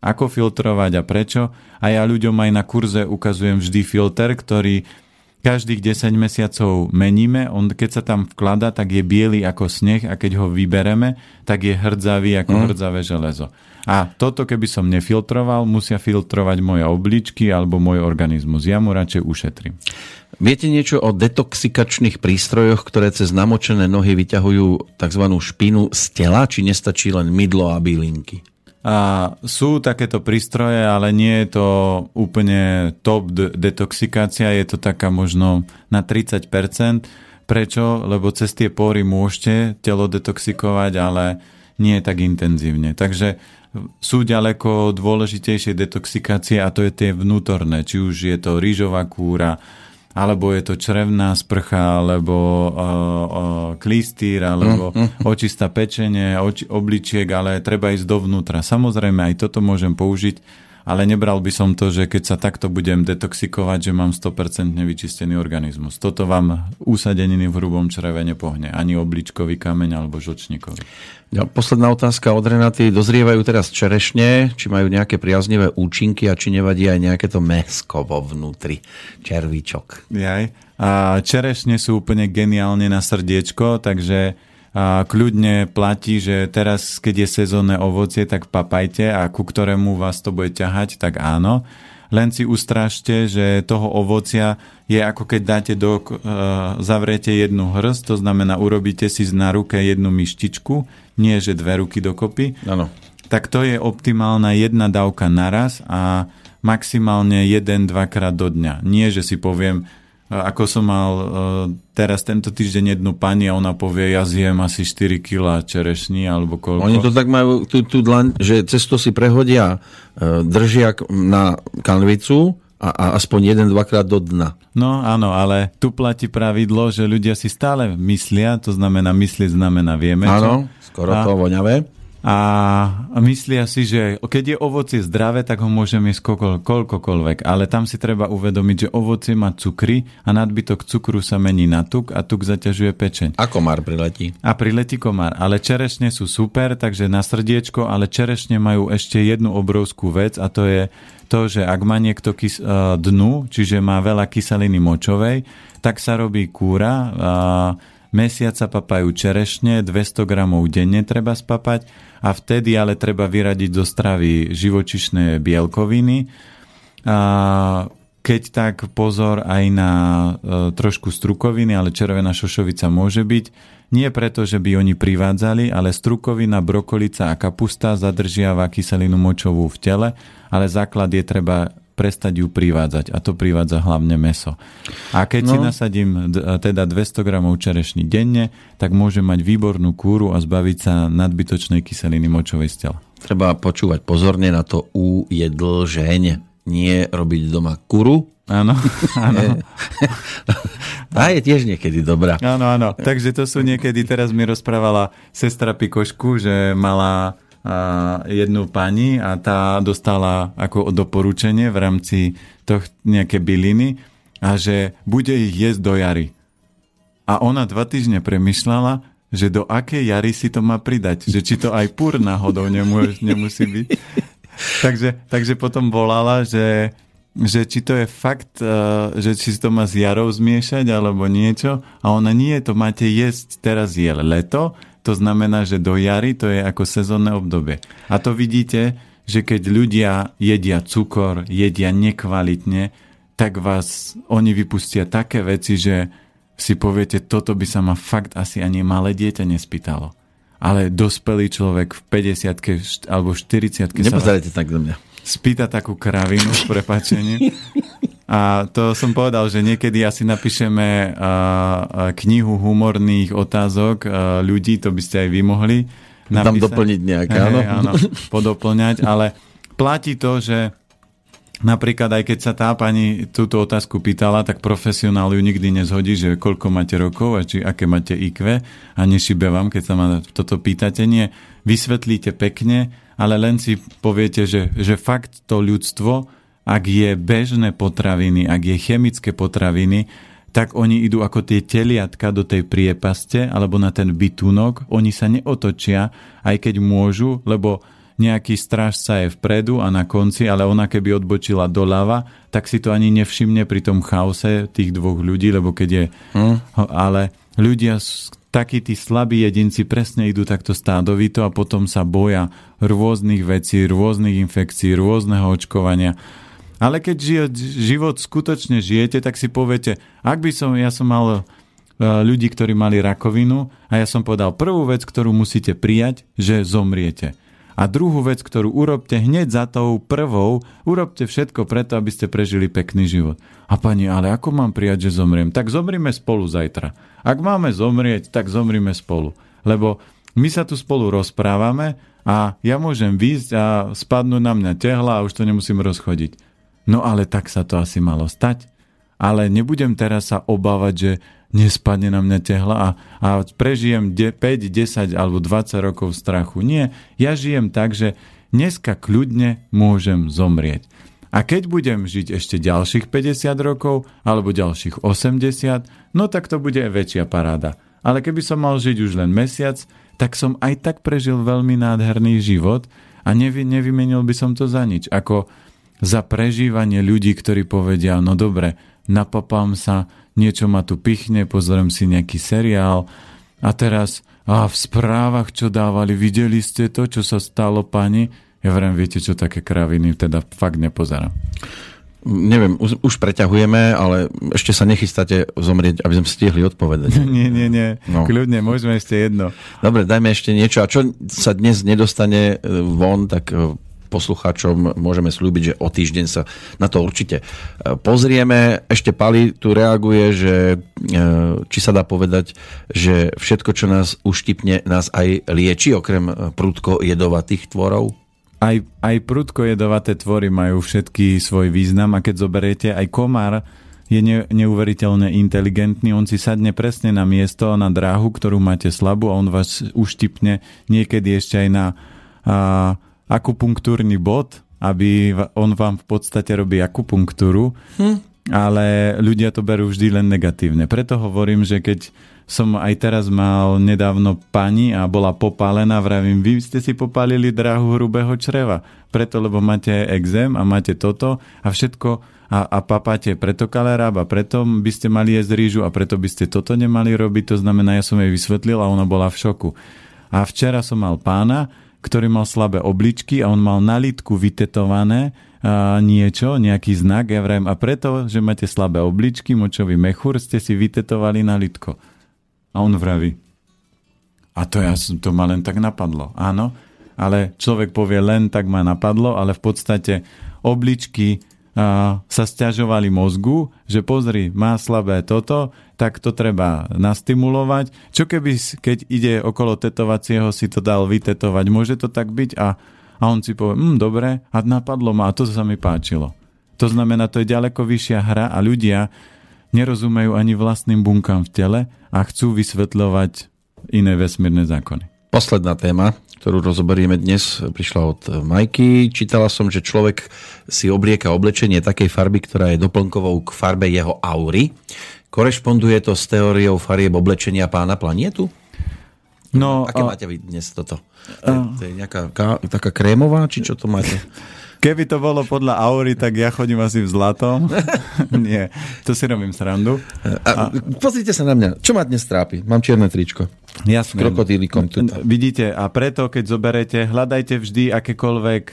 ako filtrovať a prečo. A ja ľuďom aj na kurze ukazujem vždy filter, ktorý každých 10 mesiacov meníme. On keď sa tam vklada, tak je biely ako sneh a keď ho vybereme, tak je hrdzavý ako mm. hrdzavé železo. A toto, keby som nefiltroval, musia filtrovať moje obličky alebo môj organizmus. Ja mu radšej ušetrím. Viete niečo o detoxikačných prístrojoch, ktoré cez namočené nohy vyťahujú tzv. špinu z tela, či nestačí len mydlo a bylinky? A sú takéto prístroje, ale nie je to úplne top detoxikácia, je to taká možno na 30%. Prečo? Lebo cez tie pory môžete telo detoxikovať, ale nie tak intenzívne. Takže sú ďaleko dôležitejšie detoxikácie a to je tie vnútorné, či už je to rýžová kúra, alebo je to črevná sprcha, alebo uh, uh, klistýr, alebo mm, mm. očista pečenie, oči, obličiek, ale treba ísť dovnútra. Samozrejme, aj toto môžem použiť ale nebral by som to, že keď sa takto budem detoxikovať, že mám 100% vyčistený organizmus. Toto vám úsadeniny v hrubom čreve nepohne. Ani obličkový kameň alebo žočníkový. Ja, posledná otázka od Renaty. Dozrievajú teraz čerešne, či majú nejaké priaznivé účinky a či nevadí aj nejaké to mesko vo vnútri, červíčok. Jaj. A čerešne sú úplne geniálne na srdiečko, takže kľudne platí, že teraz, keď je sezónne ovocie, tak papajte a ku ktorému vás to bude ťahať, tak áno. Len si ustrážte, že toho ovocia je ako keď dáte do, uh, zavriete jednu hrst, to znamená urobíte si na ruke jednu myštičku, nie že dve ruky dokopy. Áno. Tak to je optimálna jedna dávka naraz a maximálne jeden, dvakrát do dňa. Nie, že si poviem, ako som mal uh, teraz tento týždeň jednu pani a ona povie, ja zjem asi 4 kg čerešní alebo koľko. Oni to tak majú, tú, tú dlaň, že cesto si prehodia uh, držiak na kanvicu a, a aspoň jeden, dvakrát do dna. No áno, ale tu platí pravidlo, že ľudia si stále myslia, to znamená myslieť znamená vieme. Áno, skoro a, to voňavé a myslia si, že keď je ovocie zdravé, tak ho môžeme jesť koľkokoľvek. Ale tam si treba uvedomiť, že ovocie má cukry a nadbytok cukru sa mení na tuk a tuk zaťažuje pečeň. A komár priletí. A priletí komár. Ale čerešne sú super, takže na srdiečko, ale čerešne majú ešte jednu obrovskú vec a to je to, že ak má niekto kys- dnu, čiže má veľa kyseliny močovej, tak sa robí kúra, mesiac sa papajú čerešne, 200 gramov denne treba spapať a vtedy ale treba vyradiť do stravy živočišné bielkoviny. A keď tak pozor aj na e, trošku strukoviny, ale červená šošovica môže byť. Nie preto, že by oni privádzali, ale strukovina, brokolica a kapusta zadržiava kyselinu močovú v tele, ale základ je treba prestať ju privádzať a to privádza hlavne meso. A keď no. si nasadím teda 200 gramov čerešní denne, tak môže mať výbornú kúru a zbaviť sa nadbytočnej kyseliny močovej z tela. Treba počúvať pozorne na to ujedlžeň, nie robiť doma kuru, Áno, <laughs> áno. Tá je tiež niekedy dobrá. Áno, áno. Takže to sú niekedy, teraz mi rozprávala sestra Pikošku, že mala jednu pani a tá dostala ako doporučenie v rámci toh, nejaké byliny a že bude ich jesť do jary. A ona dva týždne premyšľala, že do akej jary si to má pridať. Že či to aj púr náhodou nemusí, nemusí byť. <laughs> takže, takže potom volala, že, že či to je fakt, že či si to má s jarou zmiešať alebo niečo. A ona nie, to máte jesť, teraz je leto, to znamená, že do jary to je ako sezónne obdobie. A to vidíte, že keď ľudia jedia cukor, jedia nekvalitne, tak vás oni vypustia také veci, že si poviete, toto by sa ma fakt asi ani malé dieťa nespýtalo. Ale dospelý človek v 50 alebo 40 Nepozerajte tak do mňa. Spýta takú kravinu, prepačenie. <laughs> A to som povedal, že niekedy asi napíšeme knihu humorných otázok ľudí, to by ste aj vy mohli napísať. Tam doplniť nejaké, áno. áno. Podoplňať, ale platí to, že Napríklad aj keď sa tá pani túto otázku pýtala, tak profesionál ju nikdy nezhodí, že koľko máte rokov a či aké máte IQ a nešibe vám, keď sa ma toto pýtate. Nie, vysvetlíte pekne, ale len si poviete, že, že fakt to ľudstvo ak je bežné potraviny, ak je chemické potraviny, tak oni idú ako tie teliatka do tej priepaste alebo na ten bytunok, oni sa neotočia, aj keď môžu, lebo nejaký strážca je vpredu a na konci, ale ona keby odbočila doľava, tak si to ani nevšimne pri tom chaose tých dvoch ľudí, lebo keď je... Hmm. Ale ľudia, takí tí slabí jedinci presne idú takto stádovito a potom sa boja rôznych vecí, rôznych infekcií, rôzneho očkovania ale keď život skutočne žijete, tak si poviete, ak by som, ja som mal e, ľudí, ktorí mali rakovinu a ja som povedal prvú vec, ktorú musíte prijať, že zomriete. A druhú vec, ktorú urobte hneď za tou prvou, urobte všetko preto, aby ste prežili pekný život. A pani, ale ako mám prijať, že zomriem? Tak zomrime spolu zajtra. Ak máme zomrieť, tak zomrime spolu. Lebo my sa tu spolu rozprávame a ja môžem výjsť a spadnúť na mňa tehla a už to nemusím rozchodiť. No ale tak sa to asi malo stať. Ale nebudem teraz sa obávať, že nespadne na mňa tehla a, a prežijem 5, 10 alebo 20 rokov strachu. Nie, ja žijem tak, že dneska kľudne môžem zomrieť. A keď budem žiť ešte ďalších 50 rokov alebo ďalších 80, no tak to bude väčšia paráda. Ale keby som mal žiť už len mesiac, tak som aj tak prežil veľmi nádherný život a nevy, nevymenil by som to za nič. Ako za prežívanie ľudí, ktorí povedia, no dobre, napapám sa, niečo ma tu pichne, pozriem si nejaký seriál a teraz a v správach, čo dávali, videli ste to, čo sa stalo pani? Ja vrem, viete čo, také kraviny teda fakt nepozerám. Neviem, už, už preťahujeme, ale ešte sa nechystáte zomrieť, aby sme stihli odpovedať. <laughs> nie, nie, nie. No. Kľudne, môžeme ešte jedno. Dobre, dajme ešte niečo. A čo sa dnes nedostane e, von, tak e, poslucháčom môžeme slúbiť, že o týždeň sa na to určite e, pozrieme. Ešte Pali tu reaguje, že či sa dá povedať, že všetko, čo nás uštipne, nás aj lieči, okrem prudko jedovatých tvorov? aj, aj prudko jedovaté tvory majú všetky svoj význam a keď zoberiete, aj komár je ne, neuveriteľne inteligentný, on si sadne presne na miesto, na dráhu, ktorú máte slabú a on vás uštipne niekedy ešte aj na a, akupunktúrny bod, aby on vám v podstate robí akupunktúru, hm. ale ľudia to berú vždy len negatívne. Preto hovorím, že keď som aj teraz mal nedávno pani a bola popálená, vravím, vy ste si popálili dráhu hrubého čreva, preto lebo máte exém a máte toto a všetko a, a papáte preto kalerab a preto by ste mali jesť rýžu a preto by ste toto nemali robiť, to znamená, ja som jej vysvetlil a ona bola v šoku. A včera som mal pána, ktorý mal slabé obličky a on mal na lítku vytetované a niečo, nejaký znak, ja vrajím, a preto, že máte slabé obličky, močový mechúr, ste si vytetovali na litko. A on vraví, a to, ja, to ma len tak napadlo. Áno, ale človek povie len tak ma napadlo, ale v podstate obličky sa stiažovali mozgu, že pozri, má slabé toto, tak to treba nastimulovať. Čo keby, keď ide okolo tetovacieho, si to dal vytetovať, môže to tak byť? A, a on si povie, hm, dobre, a napadlo ma, a to sa mi páčilo. To znamená, to je ďaleko vyššia hra a ľudia nerozumejú ani vlastným bunkám v tele a chcú vysvetľovať iné vesmírne zákony. Posledná téma, ktorú rozoberieme dnes, prišla od Majky. Čítala som, že človek si oblieka oblečenie takej farby, ktorá je doplnkovou k farbe jeho aury. Korešponduje to s teóriou farieb oblečenia pána planietu? No, Aké a... máte vy dnes toto? A... To je nejaká taká krémová, či čo to máte? Keby to bolo podľa aury, tak ja chodím asi v zlatom. <laughs> Nie, to si robím srandu. A, a... Pozrite sa na mňa. Čo ma dnes trápi? Mám čierne tričko. Jasné. S krokodílikom. Vidíte, a preto, keď zoberete, hľadajte vždy akékoľvek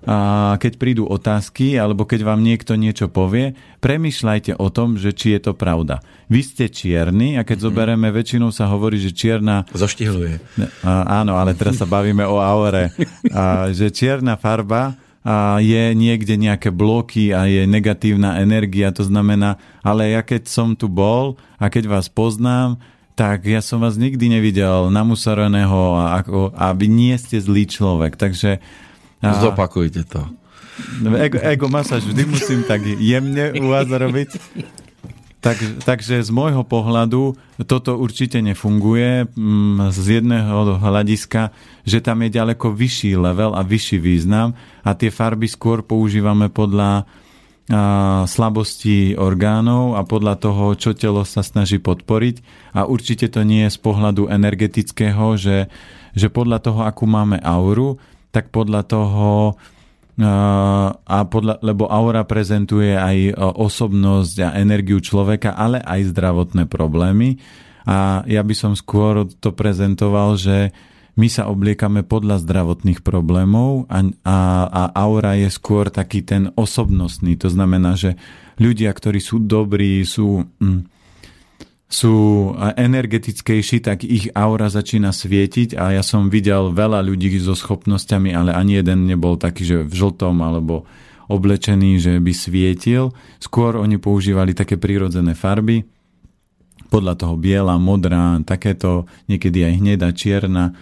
a keď prídu otázky alebo keď vám niekto niečo povie, premyšľajte o tom, že či je to pravda. Vy ste čierni a keď mm-hmm. zoberieme, väčšinou sa hovorí, že čierna... Zoštihluje. A, áno, ale teraz sa bavíme o aure. A, že čierna farba a je niekde nejaké bloky a je negatívna energia, to znamená, ale ja keď som tu bol a keď vás poznám, tak ja som vás nikdy nevidel namusareného a, ako, a vy nie ste zlý človek, takže... A, Zopakujte to. Ego, ego masáž vždy musím tak jemne u vás robiť. Tak, takže z môjho pohľadu toto určite nefunguje mm, z jedného hľadiska, že tam je ďaleko vyšší level a vyšší význam a tie farby skôr používame podľa slabosti orgánov a podľa toho, čo telo sa snaží podporiť. A určite to nie je z pohľadu energetického, že, že podľa toho, akú máme auru, tak podľa toho a podľa, lebo aura prezentuje aj osobnosť a energiu človeka, ale aj zdravotné problémy. A ja by som skôr to prezentoval, že my sa obliekame podľa zdravotných problémov a, a, a aura je skôr taký ten osobnostný. To znamená, že ľudia, ktorí sú dobrí, sú... Hm, sú energetickejší, tak ich aura začína svietiť a ja som videl veľa ľudí so schopnosťami, ale ani jeden nebol taký, že v žltom alebo oblečený, že by svietil. Skôr oni používali také prírodzené farby, podľa toho biela, modrá, takéto, niekedy aj hneda, čierna.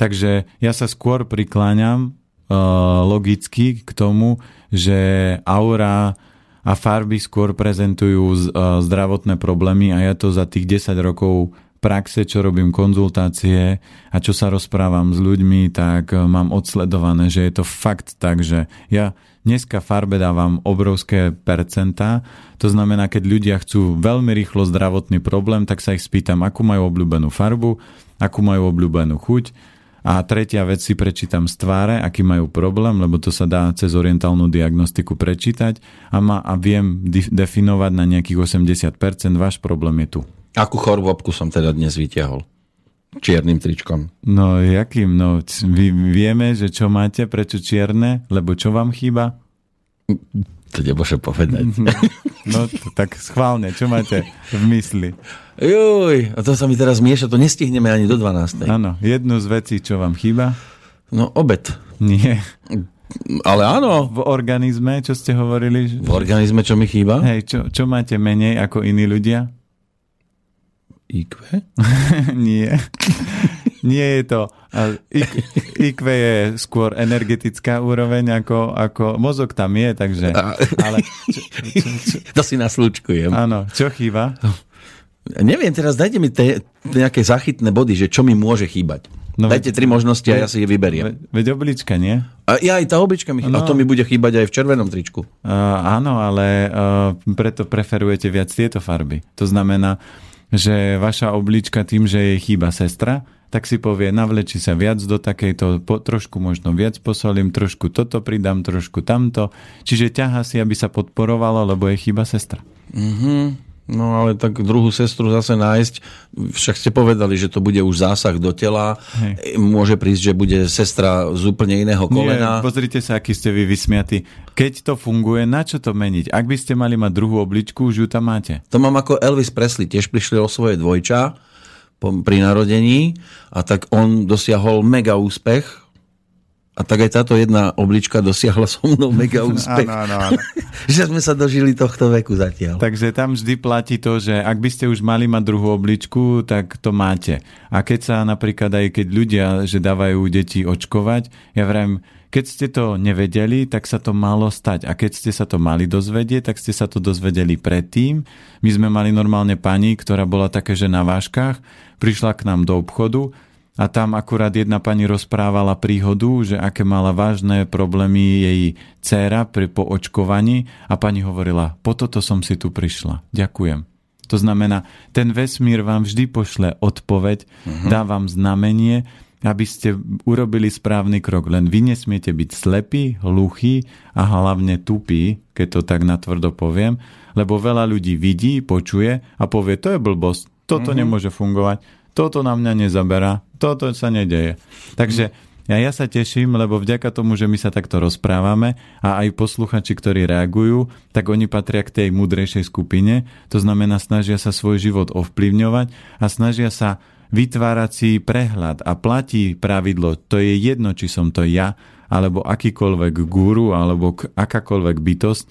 Takže ja sa skôr prikláňam uh, logicky k tomu, že aura a farby skôr prezentujú zdravotné problémy a ja to za tých 10 rokov praxe, čo robím konzultácie a čo sa rozprávam s ľuďmi, tak mám odsledované, že je to fakt tak, že ja dneska farbe dávam obrovské percentá, to znamená, keď ľudia chcú veľmi rýchlo zdravotný problém, tak sa ich spýtam, akú majú obľúbenú farbu, akú majú obľúbenú chuť, a tretia vec si prečítam z tváre, aký majú problém, lebo to sa dá cez orientálnu diagnostiku prečítať a, ma, a viem definovať na nejakých 80% váš problém je tu. Akú chorobku som teda dnes vyťahol? Čiernym tričkom. No, jakým? No, vy vieme, že čo máte, prečo čierne, lebo čo vám chýba? To nemôžem povedať. <laughs> No, tak schválne, čo máte v mysli? Juj, a to sa mi teraz mieša, to nestihneme ani do 12. Áno, jednu z vecí, čo vám chýba? No, obed. Nie. Ale áno. V organizme, čo ste hovorili? V organizme, čo mi chýba? Hej, čo, čo máte menej ako iní ľudia? IQ? <laughs> Nie. Nie je to. IQ je skôr energetická úroveň, ako, ako mozog tam je, takže... Ale čo, čo, čo, <laughs> to si naslúčkujem. Áno, čo chýba? <laughs> Neviem, teraz dajte mi te, nejaké zachytné body, že čo mi môže chýbať. No, Dajte tri možnosti a ja si je vyberiem. Veď oblička, nie? A ja aj tá oblička mi chýba. No. A to mi bude chýbať aj v červenom tričku. Uh, áno, ale uh, preto preferujete viac tieto farby. To znamená, že vaša oblička tým, že jej chýba sestra, tak si povie, navleči sa viac do takejto, po, trošku možno viac posolím, trošku toto pridám, trošku tamto. Čiže ťaha si, aby sa podporovalo, lebo je chyba sestra. Mm-hmm. No ale tak druhú sestru zase nájsť, však ste povedali, že to bude už zásah do tela, Hej. môže prísť, že bude sestra z úplne iného kolena. Nie, pozrite sa, aký ste vy vysmiatí. Keď to funguje, na čo to meniť? Ak by ste mali mať druhú obličku, už ju tam máte. To mám ako Elvis Presley, tiež prišli o svoje dvojča pri narodení a tak on dosiahol mega úspech a tak aj táto jedna oblička dosiahla so mnou mega <laughs> úspech. áno, áno, áno. <laughs> že sme sa dožili tohto veku zatiaľ. Takže tam vždy platí to, že ak by ste už mali mať druhú obličku, tak to máte. A keď sa napríklad aj keď ľudia, že dávajú deti očkovať, ja vrajím, keď ste to nevedeli, tak sa to malo stať. A keď ste sa to mali dozvedieť, tak ste sa to dozvedeli predtým. My sme mali normálne pani, ktorá bola také, že na váškach, prišla k nám do obchodu a tam akurát jedna pani rozprávala príhodu, že aké mala vážne problémy jej dcéra pri po očkovaní a pani hovorila, po toto som si tu prišla. Ďakujem. To znamená, ten vesmír vám vždy pošle odpoveď, uh-huh. dá vám znamenie, aby ste urobili správny krok. Len vy nesmiete byť slepí, hluchí a hlavne tupí, keď to tak natvrdo poviem, lebo veľa ľudí vidí, počuje a povie, to je blbosť, toto mm-hmm. nemôže fungovať, toto na mňa nezaberá, toto sa nedeje. Takže ja, ja sa teším, lebo vďaka tomu, že my sa takto rozprávame a aj posluchači, ktorí reagujú, tak oni patria k tej múdrejšej skupine. To znamená, snažia sa svoj život ovplyvňovať a snažia sa vytvárať si prehľad a platí pravidlo, to je jedno, či som to ja, alebo akýkoľvek guru, alebo akákoľvek bytosť,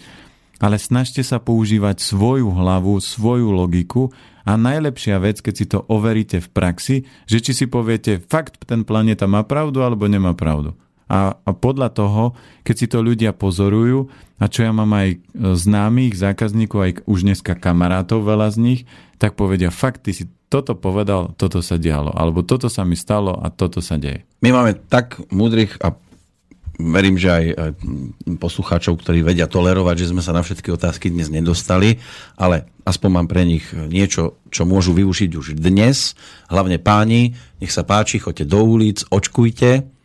ale snažte sa používať svoju hlavu, svoju logiku a najlepšia vec, keď si to overíte v praxi, že či si poviete, fakt ten planéta má pravdu alebo nemá pravdu. A, a podľa toho, keď si to ľudia pozorujú, a čo ja mám aj známych zákazníkov, aj už dneska kamarátov, veľa z nich, tak povedia, fakt, ty si toto povedal, toto sa dialo, alebo toto sa mi stalo a toto sa deje. My máme tak múdrych a verím, že aj poslucháčov, ktorí vedia tolerovať, že sme sa na všetky otázky dnes nedostali, ale aspoň mám pre nich niečo, čo môžu využiť už dnes. Hlavne páni, nech sa páči, choďte do ulic, očkujte,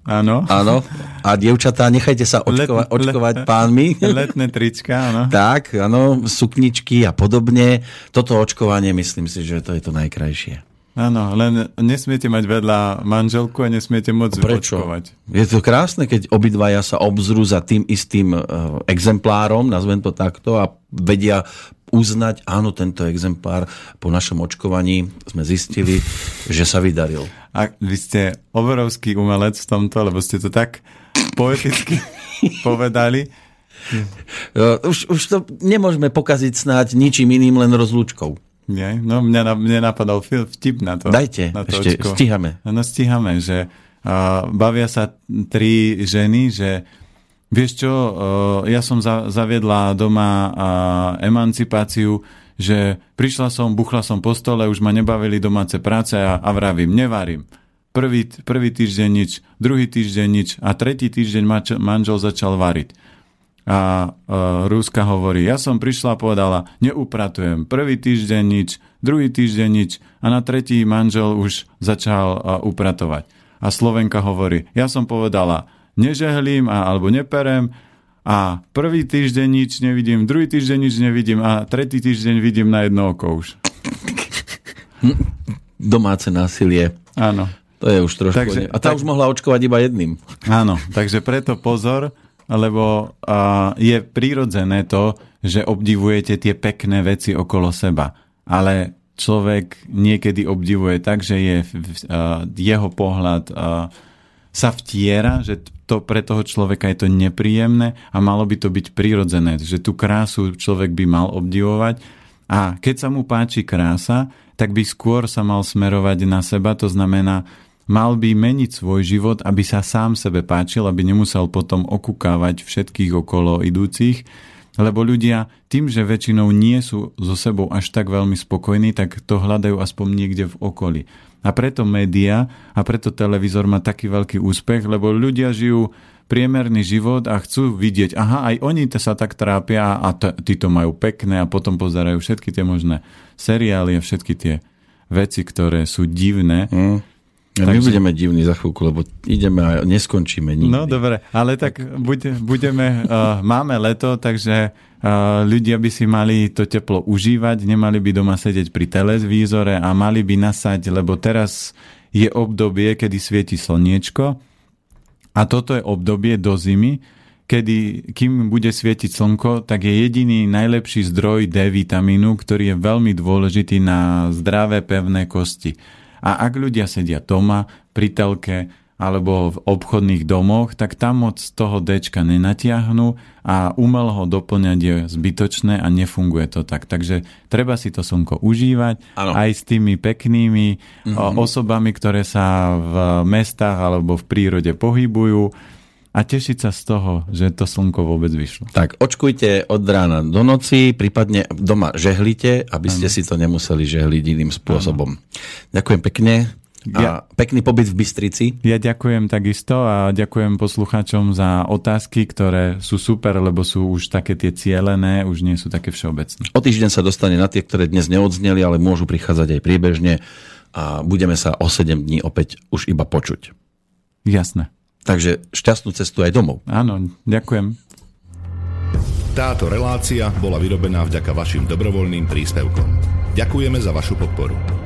Áno. Áno. A dievčatá, nechajte sa očkova- let, očkovať let, pánmi. <laughs> Letné trička, áno. tak, áno, sukničky a podobne. Toto očkovanie, myslím si, že to je to najkrajšie. Áno, len nesmiete mať vedľa manželku a nesmiete môcť Prečo? očkovať. Je to krásne, keď obidvaja sa obzrú za tým istým uh, exemplárom, nazvem to takto, a vedia uznať, áno, tento exemplár po našom očkovaní sme zistili, že sa vydaril. A vy ste obrovský umelec v tomto, lebo ste to tak poeticky <laughs> povedali. Už, už to nemôžeme pokaziť snáď ničím iným, len rozlúčkou. Nie? No mňa, mne napadal vtip na to. Dajte, na to ešte očko. stíhame. No stíhame, že uh, bavia sa tri ženy, že Vieš čo, ja som zaviedla doma emancipáciu, že prišla som, buchla som po stole, už ma nebavili domáce práce a, a vravím, nevarím. Prvý, prvý týždeň nič, druhý týždeň nič a tretí týždeň manžel začal variť. A e, Rúska hovorí, ja som prišla a povedala, neupratujem. Prvý týždeň nič, druhý týždeň nič a na tretí manžel už začal e, upratovať. A Slovenka hovorí, ja som povedala, nežehlím a, alebo neperem a prvý týždeň nič nevidím, druhý týždeň nič nevidím a tretí týždeň vidím na jedno oko už. <laughs> Domáce násilie. Áno. To je už trošku... Takže, a tá tak, už mohla očkovať iba jedným. Áno, takže preto pozor, lebo uh, je prirodzené to, že obdivujete tie pekné veci okolo seba. Ale človek niekedy obdivuje tak, že je uh, jeho pohľad uh, sa vtiera, že to pre toho človeka je to nepríjemné a malo by to byť prirodzené, že tú krásu človek by mal obdivovať a keď sa mu páči krása, tak by skôr sa mal smerovať na seba, to znamená, mal by meniť svoj život, aby sa sám sebe páčil, aby nemusel potom okúkávať všetkých okolo idúcich, lebo ľudia tým, že väčšinou nie sú so sebou až tak veľmi spokojní, tak to hľadajú aspoň niekde v okolí. A preto média a preto televízor má taký veľký úspech, lebo ľudia žijú priemerný život a chcú vidieť, aha, aj oni sa tak trápia a t- tí to majú pekné a potom pozerajú všetky tie možné seriály a všetky tie veci, ktoré sú divné. Mm. Ja Takže... My budeme divní za chvíľku, lebo ideme a neskončíme nikdy. No dobre, ale tak buď, budeme, uh, máme leto, takže uh, ľudia by si mali to teplo užívať, nemali by doma sedieť pri televízore a mali by nasať, lebo teraz je obdobie, kedy svieti slniečko a toto je obdobie do zimy, kedy, kým bude svietiť slnko, tak je jediný najlepší zdroj D vitamínu, ktorý je veľmi dôležitý na zdravé, pevné kosti. A ak ľudia sedia doma, pri telke alebo v obchodných domoch, tak tam moc toho D nenatiahnu a umelo ho doplňať je zbytočné a nefunguje to tak. Takže treba si to slnko užívať ano. aj s tými peknými mm-hmm. osobami, ktoré sa v mestách alebo v prírode pohybujú a tešiť sa z toho, že to slnko vôbec vyšlo. Tak, očkujte od rána do noci, prípadne doma žehlite, aby ste ano. si to nemuseli žehliť iným spôsobom. Ano. Ďakujem pekne. A ja, pekný pobyt v Bystrici. Ja ďakujem takisto a ďakujem poslucháčom za otázky, ktoré sú super, lebo sú už také tie cielené, už nie sú také všeobecné. O týždeň sa dostane na tie, ktoré dnes neodzneli, ale môžu prichádzať aj priebežne a budeme sa o 7 dní opäť už iba počuť. Jasné. Takže šťastnú cestu aj domov. Áno, ďakujem. Táto relácia bola vyrobená vďaka vašim dobrovoľným príspevkom. Ďakujeme za vašu podporu.